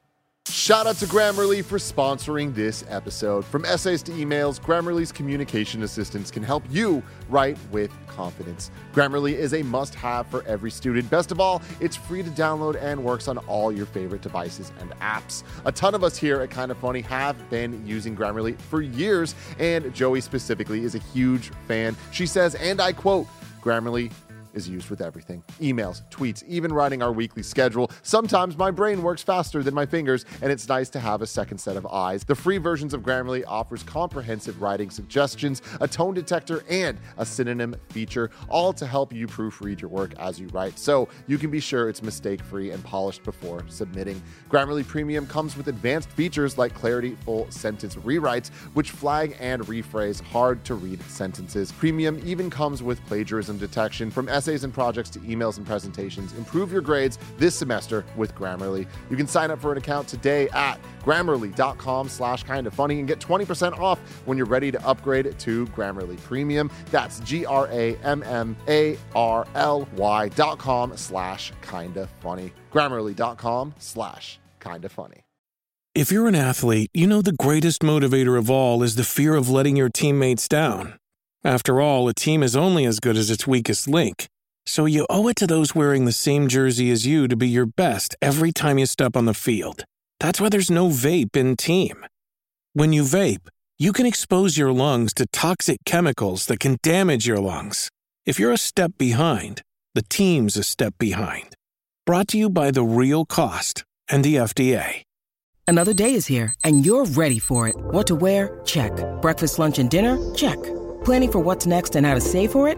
Shout out to Grammarly for sponsoring this episode. From essays to emails, Grammarly's communication assistants can help you write with confidence. Grammarly is a must have for every student. Best of all, it's free to download and works on all your favorite devices and apps. A ton of us here at Kind of Funny have been using Grammarly for years, and Joey specifically is a huge fan. She says, and I quote, Grammarly is used with everything emails, tweets, even writing our weekly schedule. Sometimes my brain works faster than my fingers, and it's nice to have a second set of eyes. The free versions of Grammarly offers comprehensive writing suggestions, a tone detector, and a synonym feature, all to help you proofread your work as you write, so you can be sure it's mistake free and polished before submitting. Grammarly Premium comes with advanced features like Clarity Full Sentence Rewrites, which flag and rephrase hard to read sentences. Premium even comes with plagiarism detection from essays and projects to emails and presentations. Improve your grades this semester with Grammarly. You can sign up for an account today at grammarly.com slash kind of funny and get 20% off when you're ready to upgrade to Grammarly Premium. That's G-R-A-M-M-A-R-L-Y dot com slash kind of funny. Grammarly.com slash kind of funny. If you're an athlete, you know the greatest motivator of all is the fear of letting your teammates down. After all, a team is only as good as its weakest link. So you owe it to those wearing the same jersey as you to be your best every time you step on the field. That's why there's no vape in team. When you vape, you can expose your lungs to toxic chemicals that can damage your lungs. If you're a step behind, the team's a step behind. Brought to you by The Real Cost and the FDA. Another day is here, and you're ready for it. What to wear? Check. Breakfast, lunch, and dinner? Check. Planning for what's next and how to save for it?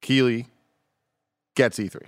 Keighley gets E E3.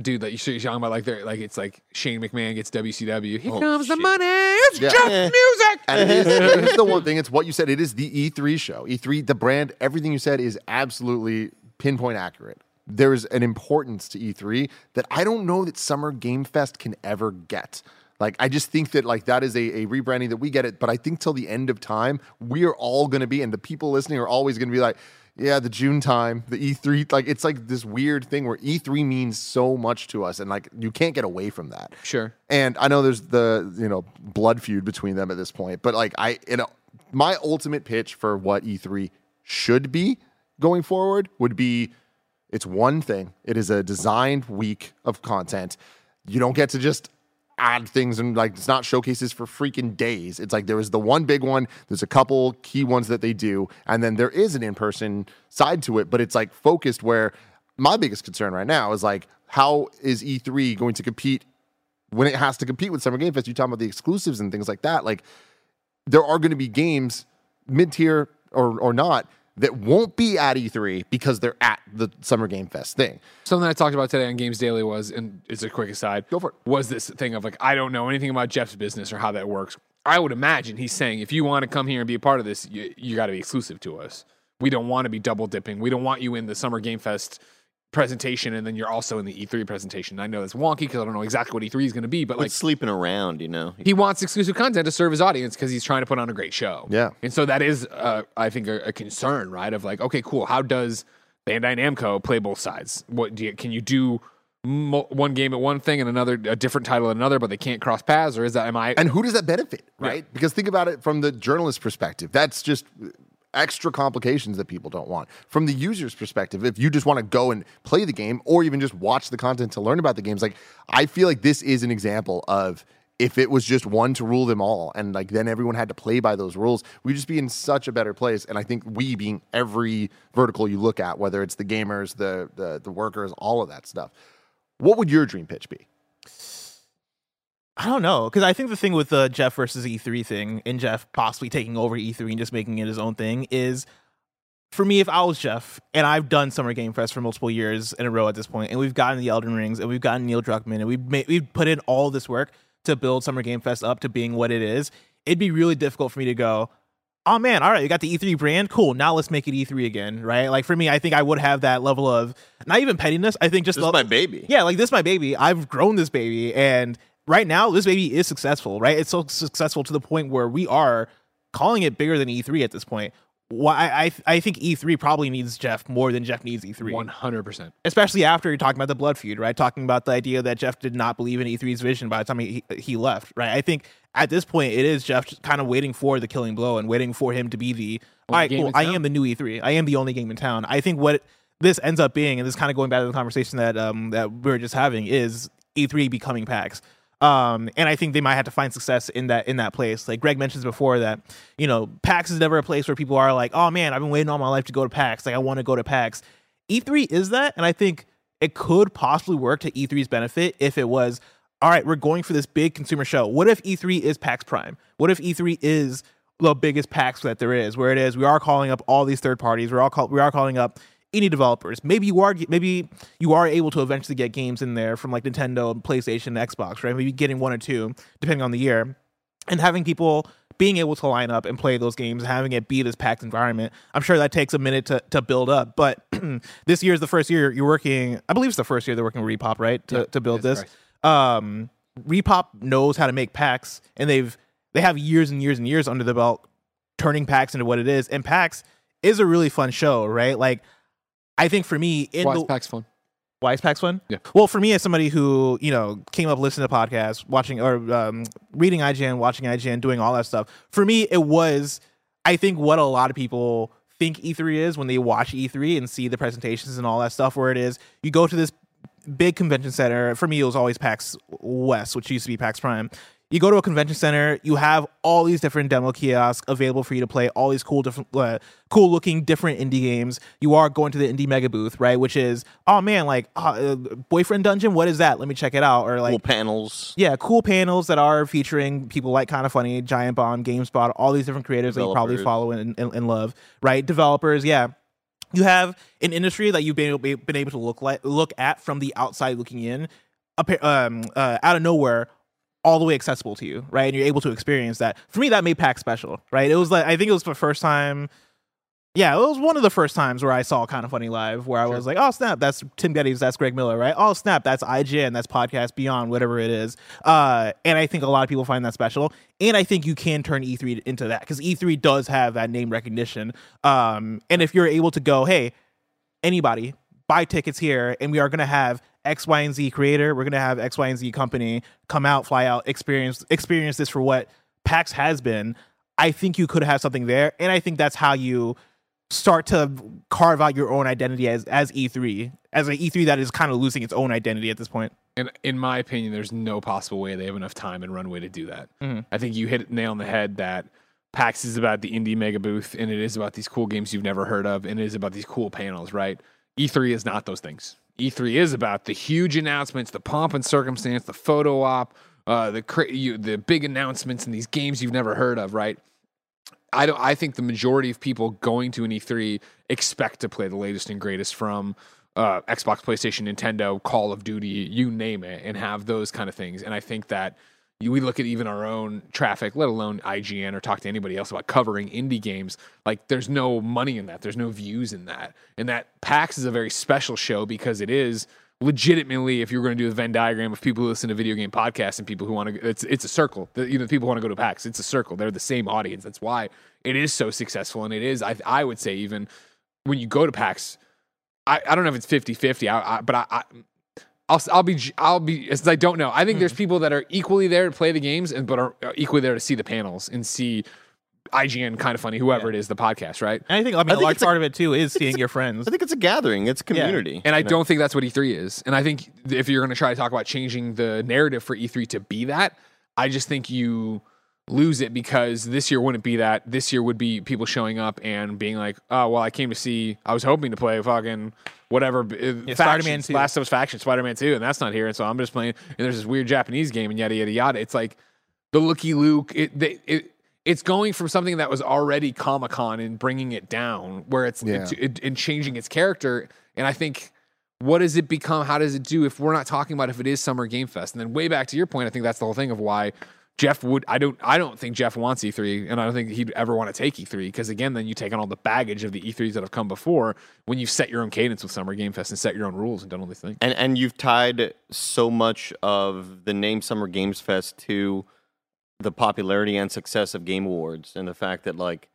Dude, like you should talking about like they're like it's like Shane McMahon gets WCW. Here Oh, comes the money. It's Yeah. just music. And it is, it is the one thing. It's what you said. It is the E3 show. E3, the brand, everything you said is absolutely pinpoint accurate. There's an importance to E3 that I don't know that Summer Game Fest can ever get. Like I just think that like that is a, a rebranding that we get it, but I think till the end of time, we are all gonna be, and the people listening are always gonna be like, yeah, the June time, the E3, like it's like this weird thing where E3 means so much to us, and like you can't get away from that. Sure. And I know there's the you know blood feud between them at this point, but like I you know my ultimate pitch for what E3 should be going forward would be it's one thing. It is a designed week of content. You don't get to just add things and like it's not showcases for freaking days. It's like there is the one big one, there's a couple key ones that they do, and then there is an in-person side to it, but it's like focused where my biggest concern right now is like how is E3 going to compete when it has to compete with Summer Game Fest? You talking about the exclusives and things like that. Like there are going to be games mid tier or or not that won't be at E3 because they're at the Summer Game Fest thing. Something I talked about today on Games Daily was, and it's a quick aside. Go for it. Was this thing of like I don't know anything about Geoff's business or how that works. I would imagine he's saying if you want to come here and be a part of this, you, you got to be exclusive to us. We don't want to be double dipping. We don't want you in the Summer Game Fest presentation and then you're also in the E3 presentation. I know it's wonky because I don't know exactly what E3 is going to be, but Like like sleeping around, you know. he wants exclusive content to serve his audience because he's trying to put on a great show. Yeah. and so that is, uh, I think, a, a concern, right? Of like, okay, cool. How does Bandai Namco play both sides? What do you, can you do? mo- one game at one thing and another a different title at another, but they can't cross paths, or is that am I? And who does that benefit, right? Because think about it from the journalist perspective. That's just extra complications that people don't want. From the user's perspective, if you just want to go and play the game or even just watch the content to learn about the games, like I feel like this is an example of if it was just one to rule them all and like then everyone had to play by those rules, we'd just be in such a better place. And I think we being every vertical you look at, whether it's the gamers, the the, the workers, all of that stuff. What would your dream pitch be? I don't know because I think the thing with the Geoff versus E3 thing and Geoff possibly taking over E3 and just making it his own thing is for me if I was Geoff and I've done Summer Game Fest for multiple years in a row at this point and we've gotten the Elden Rings and we've gotten Neil Druckmann and we've made, we've put in all this work to build Summer Game Fest up to being what it is. It'd be really difficult for me to go, oh man, all right, you got the E3 brand, cool. Now let's make it E3 again, right? Like for me, I think I would have that level of not even pettiness. I think just This is my baby. yeah, like this is my baby. I've grown this baby, and right now this baby is successful. Right, it's so successful to the point where we are calling it bigger than E3 at this point. Why I I think E3 probably needs Geoff more than Geoff needs E E3 One hundred percent. especially after you're talking about the blood feud, right? Talking about the idea that Geoff did not believe in E3's vision by the time he, he left, right? I think at this point it is Geoff just kind of waiting for the killing blow and waiting for him to be the all right, cool. I am the new E3. I am the only game in town. I think what this ends up being, and this kind of going back to the conversation that um that we were just having, is E3 becoming PAX. Um, and I think they might have to find success in that in that place. Like Greg mentions before that, you know, PAX is never a place where people are like, oh man, I've been waiting all my life to go to PAX. Like I want to go to PAX. E3 is that, and I think it could possibly work to E3's benefit if it was, all right, we're going for this big consumer show. What if E3 is PAX Prime? What if E3 is the biggest PAX that there is, where it is we are calling up all these third parties, we're all call, we are calling up indie developers. Maybe you are maybe you are able to eventually get games in there from like Nintendo, and PlayStation, Xbox, right? Maybe getting one or two depending on the year, and having people being able to line up and play those games, having it be this packed environment. I'm sure that takes a minute to, to build up, but this year is the first year you're working. I believe it's the first year they're working with ReedPop, right? To, to build this. Um, ReedPop knows how to make PAX, and they've they have years and years and years under the belt turning PAX into what it is. And PAX is a really fun show, right? Like I think for me, in Why the is PAX fun? why is PAX fun? Yeah. Well, for me as somebody who you know came up listening to podcasts, watching or um, reading IGN, watching IGN, doing all that stuff. For me, it was I think what a lot of people think E3 is when they watch E3 and see the presentations and all that stuff. Where it is, you go to this big convention center. For me, it was always PAX West, which used to be PAX Prime. You go to a convention center, you have all these different demo kiosks available for you to play all these cool, different, uh, cool looking different indie games. You are going to the indie mega booth, right? Which is, oh man, like uh, boyfriend dungeon. What is that? Let me check it out. Or like, Cool panels. yeah, cool panels that are featuring people like Kind of Funny, Giant Bomb, GameSpot, all these different creators that you probably follow and, and, and love, right? Developers, yeah. You have an industry that you've been able, been able to look like look at from the outside looking in, um, uh, out of nowhere, all the way accessible to you, right? And you're able to experience that. For me, that made PAX special, right? It was like I think it was the first time. Yeah, it was one of the first times where I saw kind of funny live, where I was like, "Oh snap, that's Tim Gettys, that's Greg Miller, right? Oh snap, that's IGN, that's Podcast Beyond, whatever it is." Uh, and I think a lot of people find that special, and I think you can turn E3 into that because E3 does have that name recognition. Um, and if you're able to go, "Hey, anybody buy tickets here and we are going to have x y and z creator we're going to have x y and z company come out fly out experience experience this for what pax has been i think you could have something there and i think that's how you start to carve out your own identity as as e3 as an e3 that is kind of losing its own identity at this point. And in my opinion, there's no possible way they have enough time and runway to do that. Mhm. I think you hit it nail on the head that PAX is about the indie mega booth and it is about these cool games you've never heard of and it is about these cool panels, right? E3 is not those things. E3 is about the huge announcements, the pomp and circumstance, the photo op, uh, the cra- you, the big announcements and these games you've never heard of, right? I don't. I think the majority of people going to an E3 expect to play the latest and greatest from uh, Xbox, PlayStation, Nintendo, Call of Duty, you name it, and have those kind of things. And I think that we look at even our own traffic, let alone IGN or talk to anybody else about covering indie games. Like, there's no money in that. There's no views in that. And that PAX is a very special show because it is legitimately, if you're going to do a Venn diagram of people who listen to video game podcasts and people who want to, it's it's a circle. The, you know, people want to go to PAX, it's a circle. They're the same audience. That's why it is so successful. And it is, I, I would say, even when you go to PAX, I, I don't know if it's 50 50, I, I, but I, I, I'll I'll be I'll be since I don't know. I think Hmm. there's people that are equally there to play the games and but are equally there to see the panels and see IGN kind of funny whoever it is the podcast right. And I think I mean I a think large it's a- part of it too is seeing your friends. I think it's a gathering. It's a community. And I know? don't think that's what E3 is. And I think if you're going to try to talk about changing the narrative for E3 to be that, I just think you lose it because this year wouldn't be that. This year would be people showing up and being like, "Oh, well, I came to see. I was hoping to play fucking whatever uh, Spider-Man 2. Last of Us faction, Spider-Man 2, and that's not here. And so I'm just playing. And there's this weird Japanese game and yada yada yada. It's like the looky Luke. It, they, it it's going from something that was already Comic Con and bringing it down, where it's Yeah. it, it, and changing its character. And I think what does it become? How does it do if we're not talking about if it is Summer Game Fest? And then way back to your point, I think that's the whole thing of why Geoff would. I don't. I don't think Geoff wants E3, and I don't think he'd ever want to take E3 because again, then you take on all the baggage of the E3s that have come before when you've set your own cadence with Summer Game Fest and set your own rules and done all these things. And and you've tied so much of the name Summer Games Fest to the popularity and success of Game Awards and the fact that like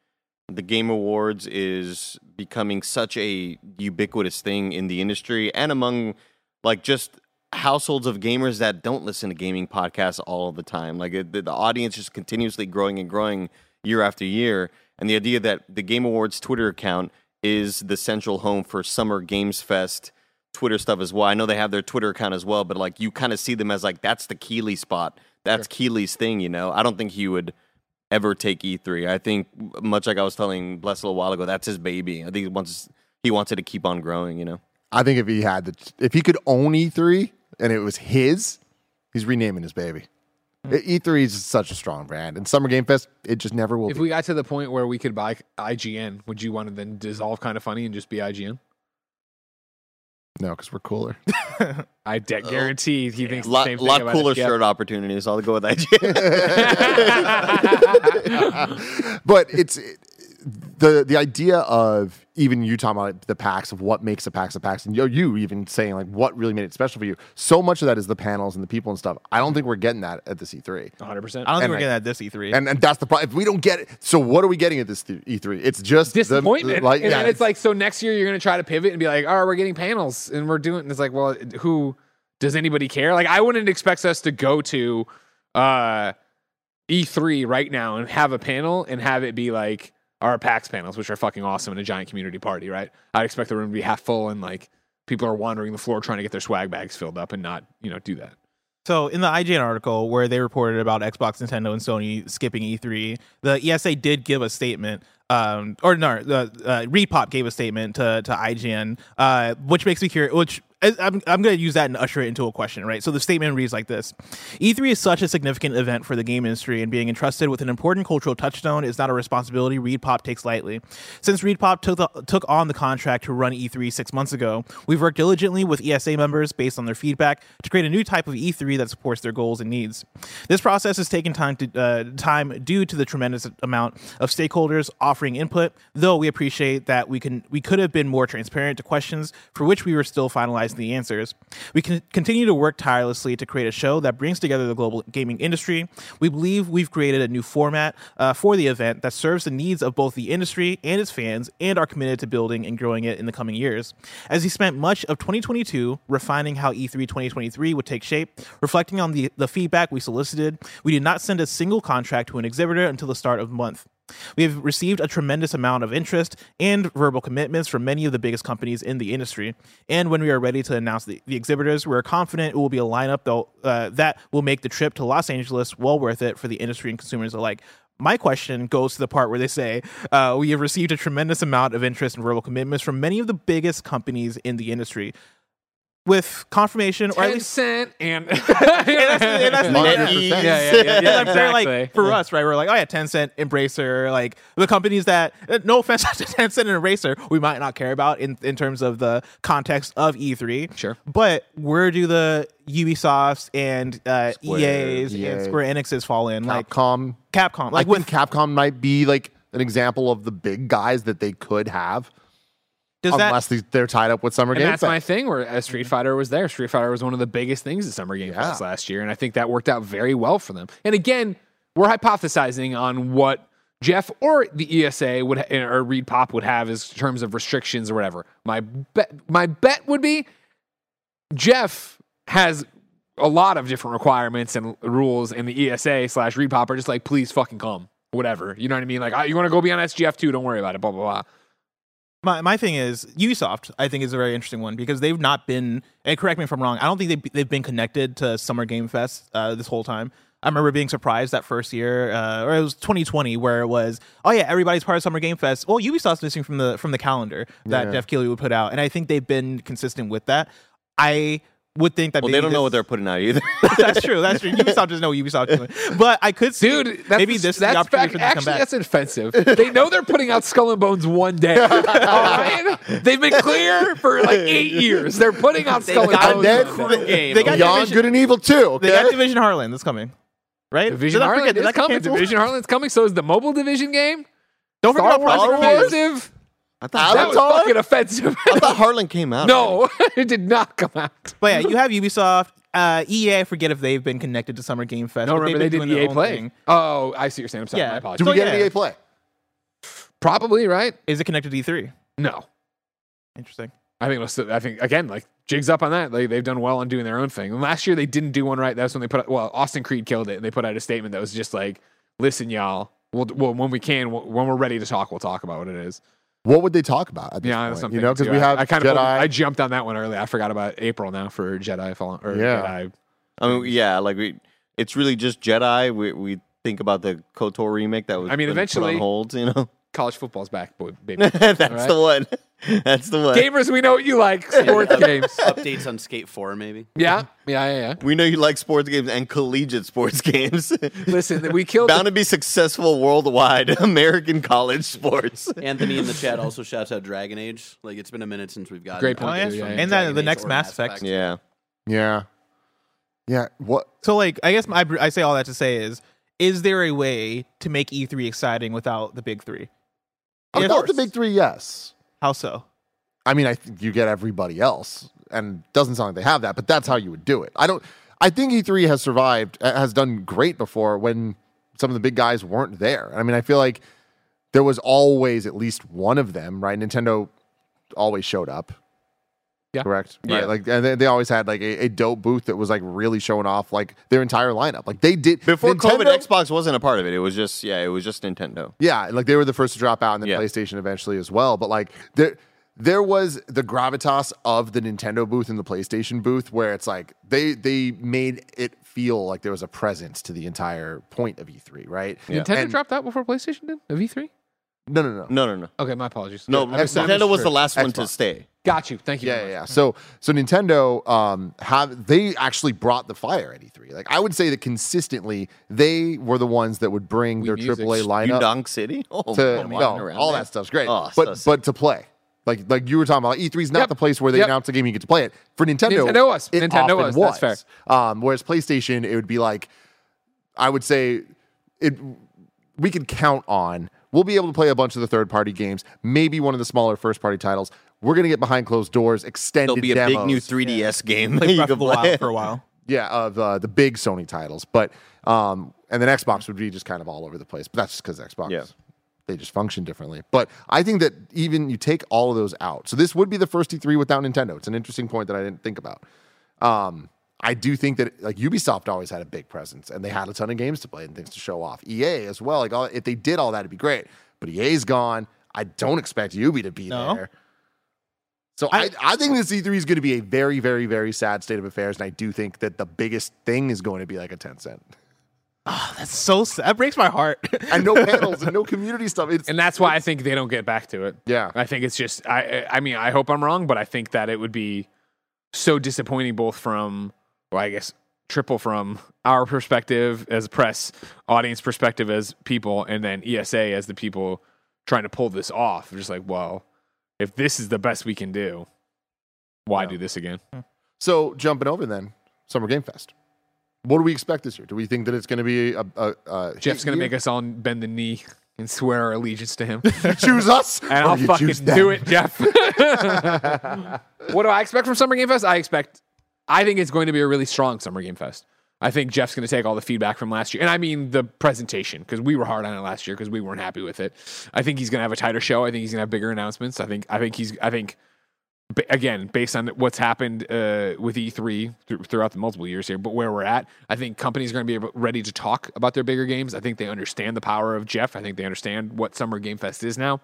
the Game Awards is becoming such a ubiquitous thing in the industry and among like just households of gamers that don't listen to gaming podcasts all the time. Like it, the, the audience is continuously growing and growing year after year. And the idea that the Game Awards Twitter account is the central home for Summer Games Fest Twitter stuff as well. I know they have their Twitter account as well, but like you kind of see them as like that's the Keighley spot. That's Keighley's thing, you know. I don't think he would ever take E3. I think much like I was telling Bless a little while ago, that's his baby. I think he wants he wants it to keep on growing, you know. I think if he had the, if he could own E3 and it was his, he's renaming his baby. Hmm. E3 is such a strong brand, and Summer Game Fest, it just never will. If be. we got to the point where we could buy IGN, would you want to then dissolve kind of funny and just be IGN? no, because we're cooler. I de- oh. guarantee he thinks the lot same thing lot about cooler us. Yeah. shirt opportunities. I'll go with IGN. but it's the the idea of even you talking about the PAX of what makes a PAX a PAX, and you, you even saying like what really made it special for you. So much of that is the panels and the people and stuff. I don't think we're getting that at the E3. 100%. I don't think we're I- getting at this E3. And and that's the problem. If we don't get it, so what are we getting at this th- E3? It's just the- disappointment. like, and yeah, then it's like, so next year you're going to try to pivot and be like, all right, we're getting panels and we're doing. And it's like, well, who does anybody care? Like, I wouldn't expect us to go to uh, E3 right now and have a panel and have it be like our PAX panels, which are fucking awesome in a giant community party, right? I'd expect the room to be half full and like people are wandering the floor trying to get their swag bags filled up and not, you know, do that. So in the IGN article where they reported about Xbox, Nintendo, and Sony skipping E3, the ESA did give a statement, um, or no, the uh, ReedPop gave a statement to to IGN, uh, which makes me curious. Which I'm I'm going to use that and usher it into a question, right? So the statement reads like this: E3 is such a significant event for the game industry, and being entrusted with an important cultural touchstone is not a responsibility ReedPop takes lightly. Since ReedPop took the, took on the contract to run E3 six months ago, we've worked diligently with ESA members based on their feedback to create a new type of E3 that supports their goals and needs. This process has taken time to uh, time due to the tremendous amount of stakeholders offering input. Though we appreciate that we can we could have been more transparent to questions for which we were still finalizing the answers. We can continue to work tirelessly to create a show that brings together the global gaming industry. We believe we've created a new format uh, for the event that serves the needs of both the industry and its fans, and are committed to building and growing it in the coming years. As he spent much of 2022 refining how E E3 2023 would take shape, reflecting on the, the feedback we solicited, we did not send a single contract to an exhibitor until the start of the month. We have received a tremendous amount of interest and verbal commitments from many of the biggest companies in the industry. And when we are ready to announce the, the exhibitors, we're confident it will be a lineup uh, that will make the trip to Los Angeles well worth it for the industry and consumers alike. My question goes to the part where they say, uh, We have received a tremendous amount of interest and verbal commitments from many of the biggest companies in the industry. With confirmation, or at least Tencent and and that's, and that's the- NetEase. Yeah, yeah, yeah, yeah, yeah, I'm like for us, right? We're like, oh yeah, Tencent, Embracer, like the companies that, uh, no offense to Tencent and Embracer, we might not care about in in terms of the context of E3. Sure. but where do the Ubisofts and uh, Square, EAs EA. and Square Enixes fall in? Like Capcom. Capcom, like I with Capcom might be like an example of the big guys that they could have, does unless they- they're tied up with Summer games. And Game that's Fest. my thing. Where Street Fighter was there. Street Fighter was one of the biggest things at Summer Game Fest last year, and I think that worked out very well for them. And again, we're hypothesizing on what Geoff or the ESA would or ReedPop would have as terms of restrictions or whatever. My bet, my bet would be Geoff has a lot of different requirements and rules, and the ESA slash ReedPop are just like, please fucking come, whatever. You know what I mean? Like, ah, you want to go be on SGF too? Don't worry about it. Blah blah blah. My my thing is Ubisoft. I think is a very interesting one because they've not been. And correct me if I'm wrong. I don't think they've, they've been connected to Summer Game Fest uh, this whole time. I remember being surprised that first year, uh, or it was 2020, where it was, oh yeah, everybody's part of Summer Game Fest. Well, Ubisoft's missing from the from the calendar that Yeah. Geoff Keighley would put out, and I think they've been consistent with that. I would think that Well, maybe they don't know what they're putting out either. that's true. That's true. Ubisoft doesn't know what Ubisoft doing, but I could see Dude, that's, maybe this is the that's opportunity for fact- them to come back. that's offensive. they know they're putting out Skull and Bones one day. All right? They've been clear for like eight years. They're putting out Skull and Bones. a one crew day. game. They got Beyond Division- Good and Evil too. They got Division Heartland that's coming, right? Division Did Heartland is coming. canceled? Division Heartland's coming. So is the mobile division game. Don't forget Star about Wars Project Cruise. Exclusive. I thought, That was Avatar? fucking offensive. I thought Heartland came out. no, it did not come out. But yeah, you have Ubisoft, uh, EA. I forget if they've been connected to Summer Game Fest. No, but remember they've been did doing their EA own Play. thing. Oh, I see what you're saying. I'm sorry. Yeah. My apologies. Do we So, get an yeah. EA play? Probably right. Is it connected to E3? No, Interesting. I think it'll still, I think again, like jigs up on that. Like they've done well on doing their own thing. And last year they didn't do one right. That's when they put out, well, Austin Creed killed it, and they put out a statement that was just like, "Listen, y'all. We'll, well when we can, we'll, when we're ready to talk, we'll talk about what it is." What would they talk about at this Yeah, point? something. you know, because we have I, kind Jedi. of I jumped on that one early. I forgot about April now for Jedi Fallen or Yeah. Jedi. I mean, yeah, like we, it's really just Jedi. We we think about the KOTOR remake that was. I mean, been put eventually- on hold. You know, College football's back, boy, baby. that's Alright. the one. That's the one. Gamers, we know what you like. Sports games. Updates on Skate 4, maybe. Yeah, yeah, yeah, yeah. We know you like sports games and collegiate sports games. Listen, we killed. Bound to be successful worldwide American college sports. Anthony in the chat also shouts out Dragon Age. Like it's been a minute since we've got Great point, Oh, yeah. yeah, yeah. And then the next or Mass Effect. Yeah. yeah, yeah. What? So, like, I guess my, I say all that to say is, is there a way to make E3 exciting without the big three? Of Without the big three, yes. How so? I mean, I think you get everybody else, and doesn't sound like they have that, but that's how you would do it. I don't. I think E3 has survived, uh, has done great before when some of the big guys weren't there. I mean, I feel like there was always at least one of them, right? Nintendo always showed up. Yeah. Correct. Yeah. Right. Like, and they, they always had like a, a dope booth that was like really showing off like their entire lineup. Like they did Before Nintendo- COVID, Xbox wasn't a part of it. It was just yeah, it was just Nintendo. Yeah, like they were the first to drop out, and then Yeah. PlayStation eventually as well. But like there, there was the gravitas of the Nintendo booth and the PlayStation booth, where it's like they they made it feel like there was a presence to the entire point of E3, right? Nintendo And- dropped out before PlayStation did. A V three. No, no, no. No, no, no. Okay, my apologies. No, I Nintendo was the misheard. last one to stay. Got you. Thank you. Yeah, yeah, yeah. So, so Nintendo um have they actually brought the fire at E3? Like I would say that consistently they were the ones that would bring Wii their Music, AAA lineup Udon City. Oh, to man, no, all there. that stuff's great. Oh, but so but to play. Like like you were talking about, E3 is not Yep. the place where they Yep. announce a game you get to play it. For Nintendo, Nintendo was. it Nintendo often was. That's fair. Um, whereas PlayStation, it would be like, I would say, it. We could count on. We'll be able to play a bunch of the third party games, maybe one of the smaller first party titles. We're gonna get behind closed doors, extended. There'll be a demos. big new 3DS game that Like you Breath can of the play. Wild for a while. Yeah, of uh, the big Sony titles, but um, and then Xbox would be just kind of all over the place. But that's just because Xbox, Yeah. they just function differently. But I think that even you take all of those out, so this would be the first E3 without Nintendo. It's an interesting point that I didn't think about. Um, I do think that like Ubisoft always had a big presence, and they had a ton of games to play and things to show off. EA as well, like all, if they did all that, it'd be great. But EA's gone. I don't expect Ubi to be No. there. So I, I think this E3 is going to be a very, very, very sad state of affairs, and I do think that the biggest thing is going to be like a Tencent. Oh, ah, that's so sad. That breaks my heart. and no panels and no community stuff. It's and that's why I think they don't get back to it. Yeah. I think it's just I I mean I hope I'm wrong, but I think that it would be so disappointing both from well I guess triple from our perspective as press, audience perspective as people, and then ESA as the people trying to pull this off. Just like, well, if this is the best we can do, why Yeah. do this again? Hmm. so jumping over then Summer Game Fest. What do we expect this year? Do we think that it's going to be a, a, a Geoff's gonna make us all bend the knee and swear our allegiance to him. choose us, and I'll oh, you fucking do it, Geoff. what do I expect from Summer Game Fest? I expect, I think it's going to be a really strong Summer Game Fest. I think Geoff's going to take all the feedback from last year, and I mean the presentation because we were hard on it last year because we weren't happy with it. I think he's going to have a tighter show. I think he's going to have bigger announcements. I think, I think he's, I think again, based on what's happened uh, with E3 th- throughout the multiple years here, but where we're at, I think companies are going to be ready to talk about their bigger games. I think they understand the power of Geoff. I think they understand what Summer Game Fest is now.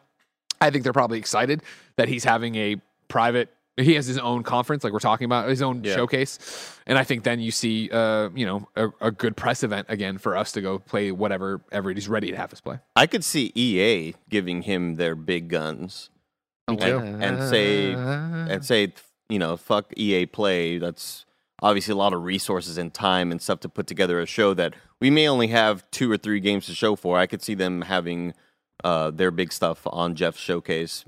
I think they're probably excited that he's having a private. He has his own conference, like we're talking about, his own Yeah. showcase, and I think then you see, uh, you know, a, a good press event again for us to go play whatever everybody's ready to have us play. I could see EA giving him their big guns and, and say and say you know fuck EA Play. That's obviously a lot of resources and time and stuff to put together a show that we may only have two or three games to show for. I could see them having uh, their big stuff on Geoff's showcase,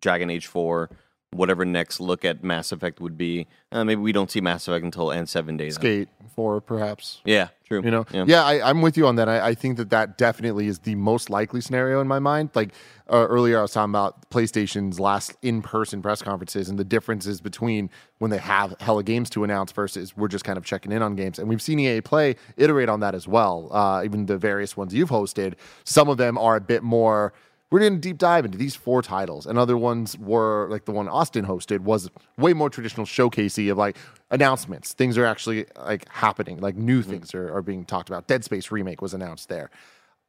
Dragon Age Four. Whatever next look at Mass Effect would be, uh, maybe we don't see Mass Effect until N seven days. Skate four, perhaps. Yeah, true. You know, yeah, I, I'm with you on that. I, I think that that definitely is the most likely scenario in my mind. Like uh, earlier, I was talking about PlayStation's last in-person press conferences and the differences between when they have hella games to announce versus we're just kind of checking in on games. And we've seen EA Play iterate on that as well. Uh, even the various ones you've hosted, some of them are a bit more. We're going to deep dive into these four titles, and other ones were like the one Austin hosted was way more traditional showcasey of like announcements. Things are actually like happening, like new mm-hmm. things are, are being talked about. Dead Space remake was announced there.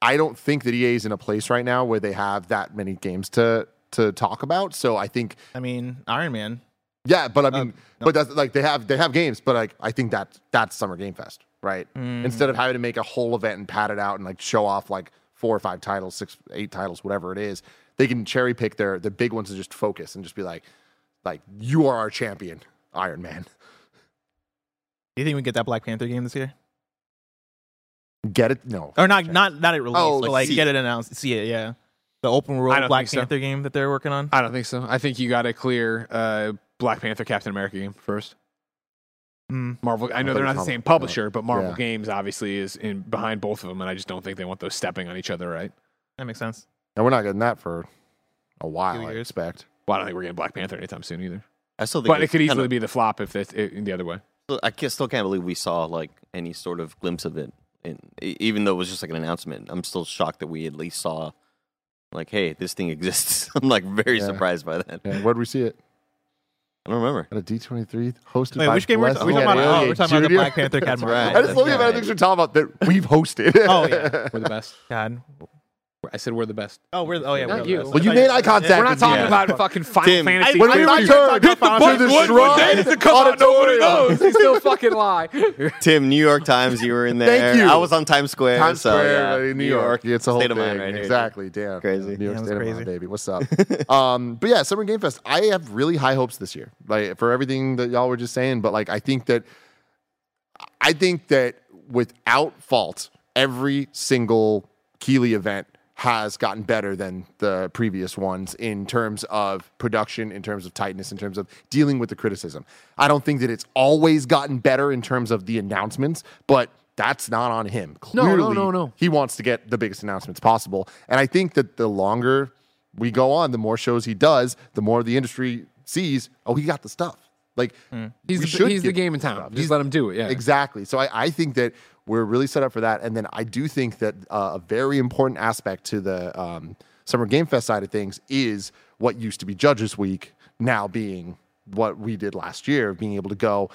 I don't think that EA is in a place right now where they have that many games to to talk about. So I think, I mean, Iron Man. yeah, but I oh, mean, but that's like they have they have games, but like I think that that's Summer Game Fest, right? Mm. Instead of having to make a whole event and pad it out and like show off like four or five titles, six, eight titles, whatever it is, they can cherry pick their the big ones and just focus and just be like, like you are our champion, Iron Man. Do you think we get that Black Panther game this year? Get it? No. Or not? Not not it released, Oh, but like like get it announced. See it, yeah. The open world Black think so. Panther game that they're working on. I don't think so. I think you got to clear uh, Black Panther, Captain America game first. Mm. Marvel. I know thought they're you not the same talking- publisher, but Marvel Yeah. Games obviously is in behind both of them, and I just don't think they want those stepping on each other, right? That makes sense. And we're not getting that for a while, Few I years. expect. Well, I don't think we're getting Black Panther anytime soon either. I still think, But it could easily kinda- be the flop if it's it, the other way. I still can't believe we saw like any sort of glimpse of it. And even though it was just like an announcement, I'm still shocked that we at least saw, like, hey, this thing exists. I'm like very Yeah. surprised by that. Yeah, where'd we see it? I don't remember. At a D23 hosted Wait, by which game we're, we're talking about? Media Oh, we're talking about the Black Panther Cat right. I just love the That's amount of right. things we're talking about that we've hosted. Oh, yeah. We're the best. God. I said we're the best. Oh, we're oh yeah. Not we're you. the best. Well, you made eye contact. We're not talking me. about fucking Final Tim, Fantasy. When I- we I- return Hit the button to on the what- what day shrine does it come out? Nobody knows. They still fucking lie. Tim, New York Times, you were in there. Thank you. I was on Times Square. Times so, Square, yeah. New York. It's a whole state of mind right here. exactly. Damn. Crazy. New York Yeah, it was State of mind, baby. What's up? um, but yeah, Summer Game Fest. I have really high hopes this year, like for everything that y'all were just saying. But like, I think that, I think that without fault, every single Keighley event has gotten better than the previous ones in terms of production, in terms of tightness, in terms of dealing with the criticism. I don't think that it's always gotten better in terms of the announcements, but that's not on him. No, no, no, no. He wants to get the biggest announcements possible. And I think that the longer we go on, the more shows he does, the more the industry sees, oh, he got the stuff. Like He's the, he's the game in town. stuff. Just He's- let him do it. Yeah. Exactly. So I, I think that we're really set up for that. And then I do think that uh, a very important aspect to the um, Summer Game Fest side of things is what used to be Judges Week now being what we did last year, being able to go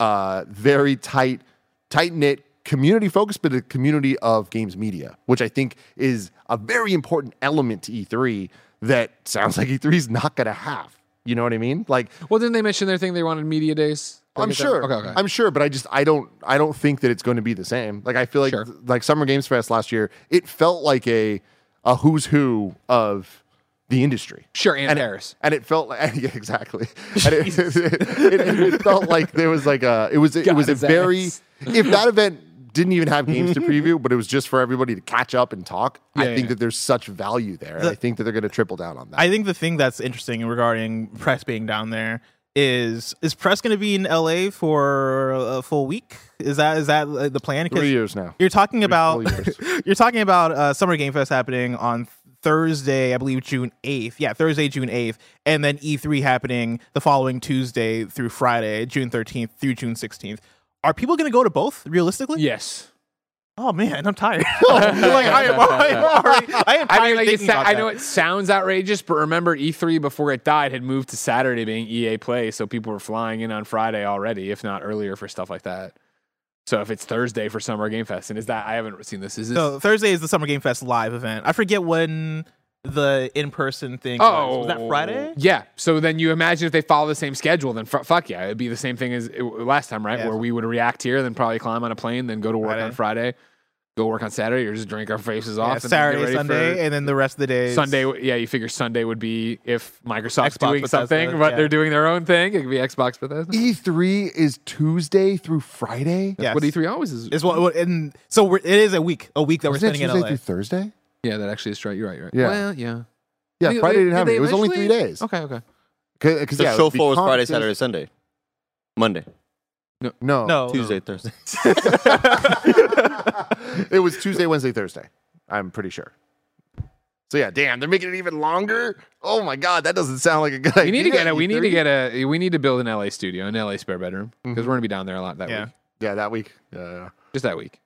uh, very tight, tight knit, community focused, but a community of games media, which I think is a very important element to E3 that sounds like E3 is not going to have. You know what I mean? Like Well, didn't they mention their thing they wanted media days? Did I'm sure. Okay, okay. I'm sure, but I just I don't I don't think that it's going to be the same. Like I feel like Sure. like Summer Games Fest last year, it felt like a a who's who of the industry. Sure, and, And Paris. It, and it felt like yeah, exactly. And it, it, it- felt like there was like a it was it was a very ass. if that event didn't even have games to preview, but it was just for everybody to catch up and talk. I Yeah, think yeah. that there's such value there, and I think that they're going to triple down on that. I think the thing that's interesting regarding press being down there is is press going to be in LA for a full week? Is that is that uh, the plan? Three years now. You're talking about you're talking about uh, Summer Game Fest happening on Thursday, I believe June 8th. Yeah, Thursday, June 8th, and then E3 happening the following Tuesday through Friday, June 13th through June 16th. Are people going to go to both realistically? Yes. Oh man, I'm tired. Oh, like I am, I am already. I am tired I mean, like thinking sa- about I know it sounds outrageous, but remember E3 before it died had moved to Saturday being EA Play, so people were flying in on Friday already, if not earlier for stuff like that. So if it's Thursday for Summer Game Fest, and is that I haven't seen this? Is this? So Thursday is the Summer Game Fest live event. I forget when the in-person thing was. Was that oh, Friday? Yeah. So then you imagine if they follow the same schedule, then f- fuck yeah, it'd be the same thing as it, last time, right? Yeah. Where we would react here, then probably climb on a plane, then go to work on Friday. Friday, go work on Saturday, or just drink our faces Yeah, off. and then Saturday, ready Sunday, and then the rest of the days. Sunday, yeah, you figure Sunday would be if Microsoft's Xbox doing Bethesda, something, but yeah. they're doing their own thing. It could be Xbox Bethesda. E3 is Tuesday through Friday. Yes. What E3 always is. is what, what- and so we're, it is a week, a week that we're Isn't it spending in Tuesday LA. through Thursday? Yeah, that actually is right. You're right. You're right. Yeah. Well, yeah. Yeah, Did- Friday did- didn't have did it. they It was only three eventually- days. Okay, okay. Because The yeah, show it'd be floor was Friday, conferences- Saturday, Sunday, Monday, No, No, Tuesday, Thursday. it was Tuesday, Wednesday, Thursday. I'm pretty sure. So yeah, damn, they're making it even longer. Oh my god, that doesn't sound like a good idea. We need to get a. We need to E3. get a. We need to build an LA studio, an LA spare bedroom, because mm-hmm. we're gonna be down there a lot that Yeah. week. yeah that week. Yeah, Just that week.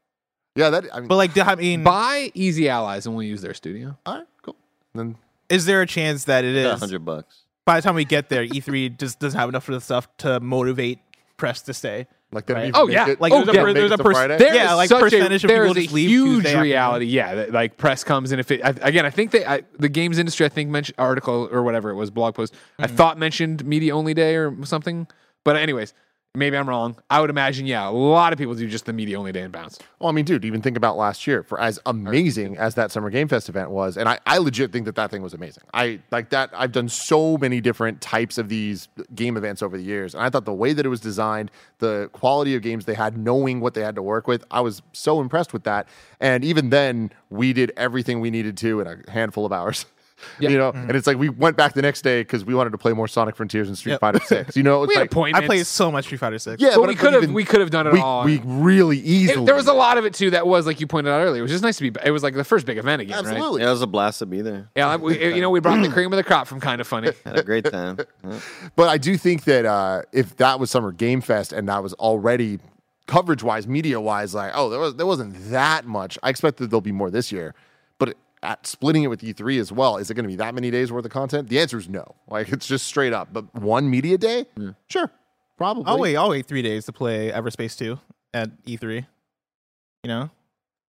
Yeah, that. I mean, But like, I mean, Buy Easy Allies, and we'll use their studio. all right, cool. Then is there a chance that it is hundred bucks. by the time we get there, E3 just doesn't have enough of the stuff to motivate press to stay? like that. Right. even Oh, yeah. it- Like, Oh, there's a yeah. per- there's a to pers- Friday? There Yeah, like percentage a, of people is just a leave huge Tuesday afternoon. reality. Yeah, that, like press comes and if it I, again, I think they I, the games industry I think mentioned article or whatever it was blog post. I Mm-hmm. thought mentioned media only day or something. But anyways, maybe I'm wrong. I would imagine yeah, a lot of people do just the media only day and bounce. Well, I mean, dude, even think about last year. For as amazing as that Summer Game Fest event was, and I, I legit think that that thing was amazing. I like that. I've done so many different types of these game events over the years, and I thought the way that it was designed, the quality of games they had, knowing what they had to work with, I was so impressed with that. And even then, we did everything we needed to in a handful of hours. You know, and it's like we went back the next day because we wanted to play more Sonic Frontiers and Street Yep. Fighter Six. You know, it's We had like appointments. I played so much Street Fighter Six. yeah, But we could have we could have done it we, all. we really It- easily. there was a lot of it too that was like you pointed out earlier. It was just nice to be. It was like the first big event again, right? absolutely. Yeah, it was a blast to be there. Yeah, we, you know, we brought the cream of the crop from kind of funny. Had a great time. Yeah. But I do think that uh, if that was Summer Game Fest and that was already coverage wise, media wise, like oh, there was there wasn't that much. I expect that there'll be more this year, but at splitting it with E3 as well, is it going to be that many days worth of content? The answer is no. Like it's just straight up. But one media day, sure, probably. I'll wait. I'll wait three days to play Everspace Two at E3. You know,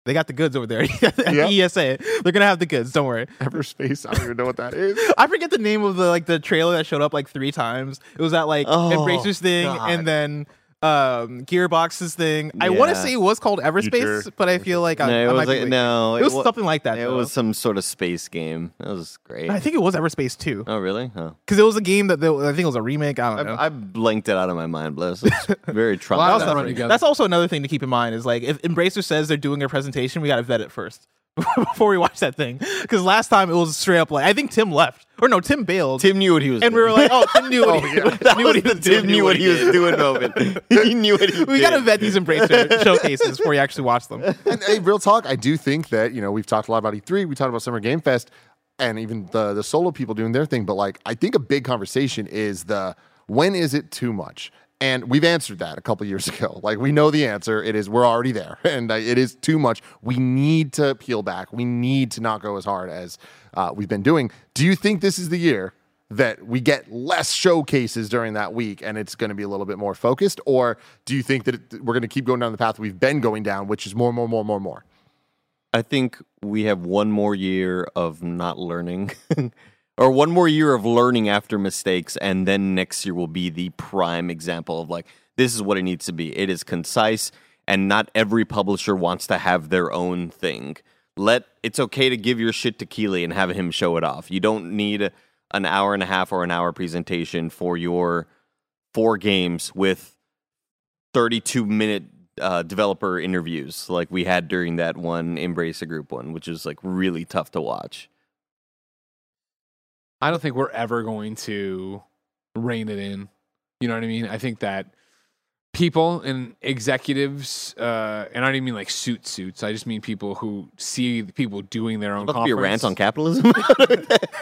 they got the goods over there at Yeah. ESA. They're gonna have the goods. Don't worry. Everspace. I don't even know what that is. I forget the name of the like the trailer that showed up like three times. It was that like Oh, Embracer's thing, God. and then um Gearbox's thing. I want to say it was called Everspace, Future- but I feel like I, No, I it might was like, no, it was wa- something like that. It though. was some sort of space game. That was great. I think it was Everspace Two Oh, really? Oh. because it was a game that they, I think it was a remake. I don't know. I, I blanked it out of my mind, but it's very Well, I also traumatizing. run together. That's also another thing to keep in mind is like if Embracer says they're doing a presentation, we got to vet it first before we watch that thing. Because last time it was straight up like I think Tim left or no, Tim bailed, Tim knew what he was and we were like, oh, Tim knew what oh, he, that knew what was he the was doing. Tim knew what he was doing moment. he knew what he We got to vet these Embracer showcases before you actually watch them. and hey, real talk, I do think that you know we've talked a lot about E3, we talked about Summer Game Fest, and even the the solo people doing their thing. But like, I think a big conversation is the when is it too much? And we've answered that a couple years ago. Like we know the answer. It is we're already there, and uh, it is too much. We need to peel back. We need to not go as hard as uh, we've been doing. Do you think this is the year? That we get less showcases during that week and it's going to be a little bit more focused? Or do you think that it, we're going to keep going down the path we've been going down, which is more, more, more, more, more? I think we have one more year of not learning, or one more year of learning after mistakes, and then next year will be the prime example of like this is what it needs to be. It is concise, and not every publisher wants to have their own thing. Let it's okay to give your shit to Keighley and have him show it off. You don't need an hour and a half or an hour presentation for your four games with 32 minute uh, developer interviews like we had during that one Embracer Group one, which is like really tough to watch. I don't think we're ever going to rein it in. You know what I mean? I think that people and executives, uh, and I don't even mean like suit suits. I just mean people who see the people doing their own. About to be a rant on capitalism.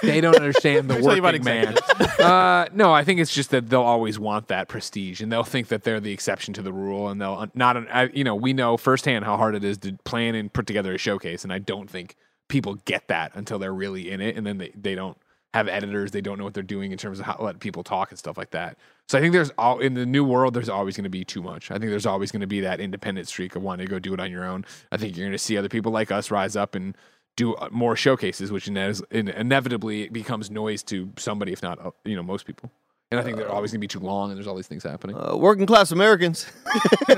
They don't understand the Let me tell you about working man. uh, no, I think it's just that they'll always want that prestige, and they'll think that they're the exception to the rule, and they'll not. I, you know, we know firsthand how hard it is to plan and put together a showcase, and I don't think people get that until they're really in it, and then they they don't have editors, they don't know what they're doing in terms of how let people talk and stuff like that. So I think there's all in the new world, there's always going to be too much. I think there's always going to be that independent streak of wanting to go do it on your own. I think you're going to see other people like us rise up and do uh, more showcases, which inevitably becomes noise to somebody, if not uh, you know most people. And I think they're always going to be too long, and there's all these things happening. uh, working class Americans.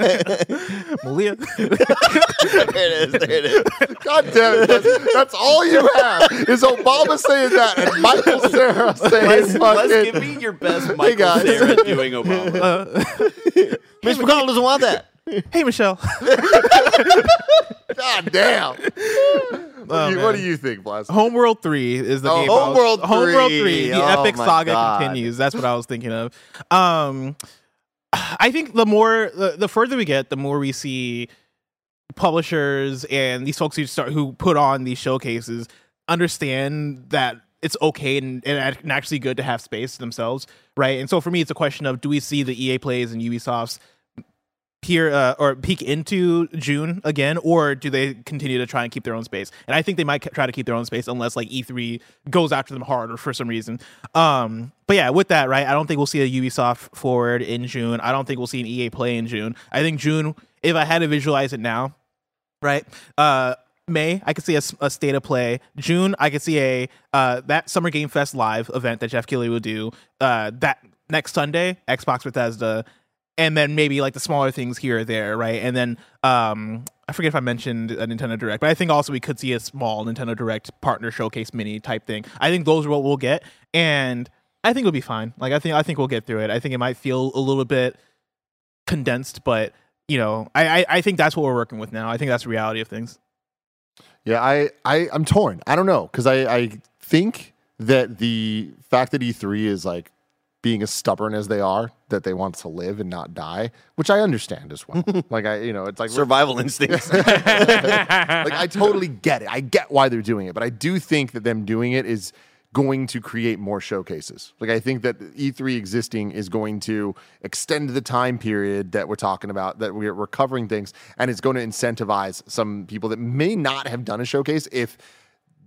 Malia. there it is. There it is. God damn it. That's, that's all you have is Obama saying that and Michael Cera saying Let's, let's give me your best Michael guys. Cera doing Obama. Mitch McConnell doesn't want that. hey, Michelle. God damn. What, do you, what do you think, Bless? Homeworld 3 is the Oh, game. Was- Homeworld Homeworld 3. 3. The Oh epic saga God. continues. That's what I was thinking of. Um, I think the more, the, the further we get, the more we see publishers and these folks who start who put on these showcases understand that it's okay and, and and actually good to have space themselves, right? And so for me, it's a question of do we see the EA plays and Ubisoft's peer uh, or peek into June again, or do they continue to try and keep their own space? And I think they might try to keep their own space unless like E3 goes after them hard or for some reason. Um, but yeah, with that, right? I don't think we'll see a Ubisoft forward in June. I don't think we'll see an EA play in June. I think June, if I had to visualize it now, right? Uh, May, I could see a state of play. June, I could see a uh, that Summer Game Fest live event that Geoff Keighley would do. Uh, that next Sunday, Xbox Bethesda, and then maybe like the smaller things here or there, right? And then um, I forget if I mentioned a Nintendo Direct, but I think also we could see a small Nintendo Direct partner showcase mini type thing. I think those are what we'll get, and I think it'll be fine. Like I think I think we'll get through it. I think it might feel a little bit condensed, but you know, I I, I think that's what we're working with now. I think that's the reality of things. Yeah, I, I I'm torn. I don't know because I I think that the fact that E3 is like being as stubborn as they are, that they want to live and not die, which I understand as well. like I, you know, it's like Survival instincts. like I totally get it. I get why they're doing it, but I do think that them doing it is going to create more showcases. Like I think that E3 existing is going to extend the time period that we're talking about that we're, we're covering things and it's going to incentivize some people that may not have done a showcase if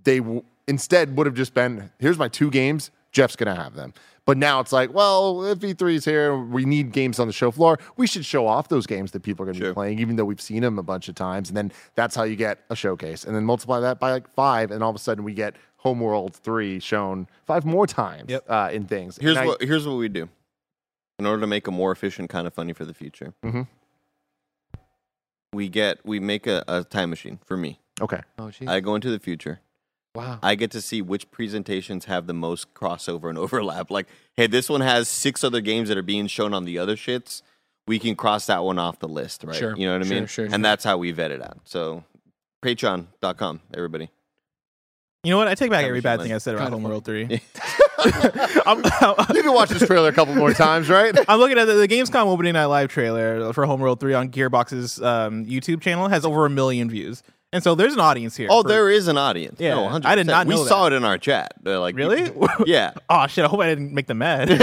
they w- instead would have just been here's my two games, Geoff's going to have them. But now it's like, well, if E3 is here, we need games on the show floor. We should show off those games that people are going to Sure. be playing, even though we've seen them a bunch of times. And then that's how you get a showcase. And then multiply that by like five, and all of a sudden we get Homeworld 3 shown five more times Yep. uh, in things. Here's I- what here's what we do. In order to make a more efficient kind of funny for the future, Mhm. we get we make a, a time machine for me. Okay. Oh, geez. I go into the future. Wow. I get to see which presentations have the most crossover and overlap. Like, hey, this one has six other games that are being shown on the other shits. We can cross that one off the list, right? Sure, You know what I sure, mean? sure, and sure. that's how we vet it out. So, patreon.com, everybody. You know what? I take back every bad thing I said about Kinda Homeworld Three. Yeah. I'm, You can watch this trailer a couple more times, right? I'm looking at the, the Gamescom opening night live trailer for Homeworld 3 on Gearbox's um, YouTube channel has over a million views, and so there's an audience here. Oh, for- there is an audience. Yeah, no, 100%. I did not We know saw it in our chat. They're like, Really? yeah. Oh shit! I hope I didn't make them mad. I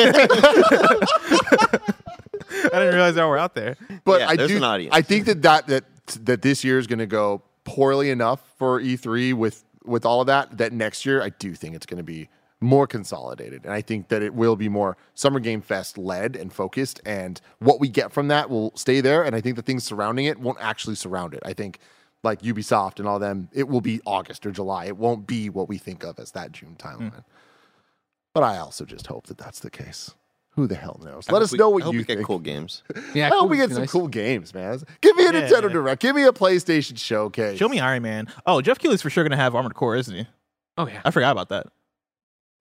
didn't realize they were out there. But Yeah, I there's do. an audience. I think that that that that this year is going to go poorly enough for E3 with with all of that. That next year, I do think it's going to be more consolidated, and I think that it will be more Summer Game Fest led and focused. And what we get from that will stay there. And I think the things surrounding it won't actually surround it. I think. Like Ubisoft and all them, it will be August or July. It won't be what we think of as that June hmm. timeline. But I also just hope that that's the case. Who the hell knows? I Let us we- know I what hope you we get think. cool games. Yeah, I hope we get some nice. cool games, man. Give me a Yeah, Nintendo yeah. Direct. Give me a PlayStation Showcase. Show me Iron Man. Oh, Geoff Keighley's for sure gonna have Armored Core, isn't he? Oh yeah. I forgot about that.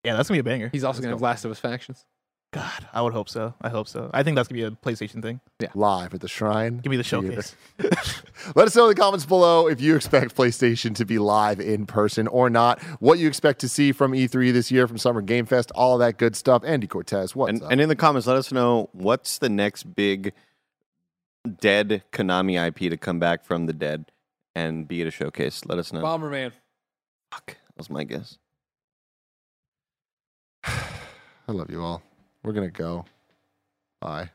Yeah, that's gonna be a banger. He's also gonna have Last of Us factions. God, I would hope so. I hope so. I think that's gonna be a PlayStation thing. Yeah. Live at the Shrine. Give me the Theater. showcase. Let us know in the comments below if you expect PlayStation to be live in person or not. What you expect to see from E3 this year, from Summer Game Fest, all that good stuff. Andy Cortez, what's And, up? and in the comments, let us know what's the next big dead Konami IP to come back from the dead and be at a showcase? Let us know. Bomberman. Fuck, that was my guess. I love you all. We're gonna go. Bye.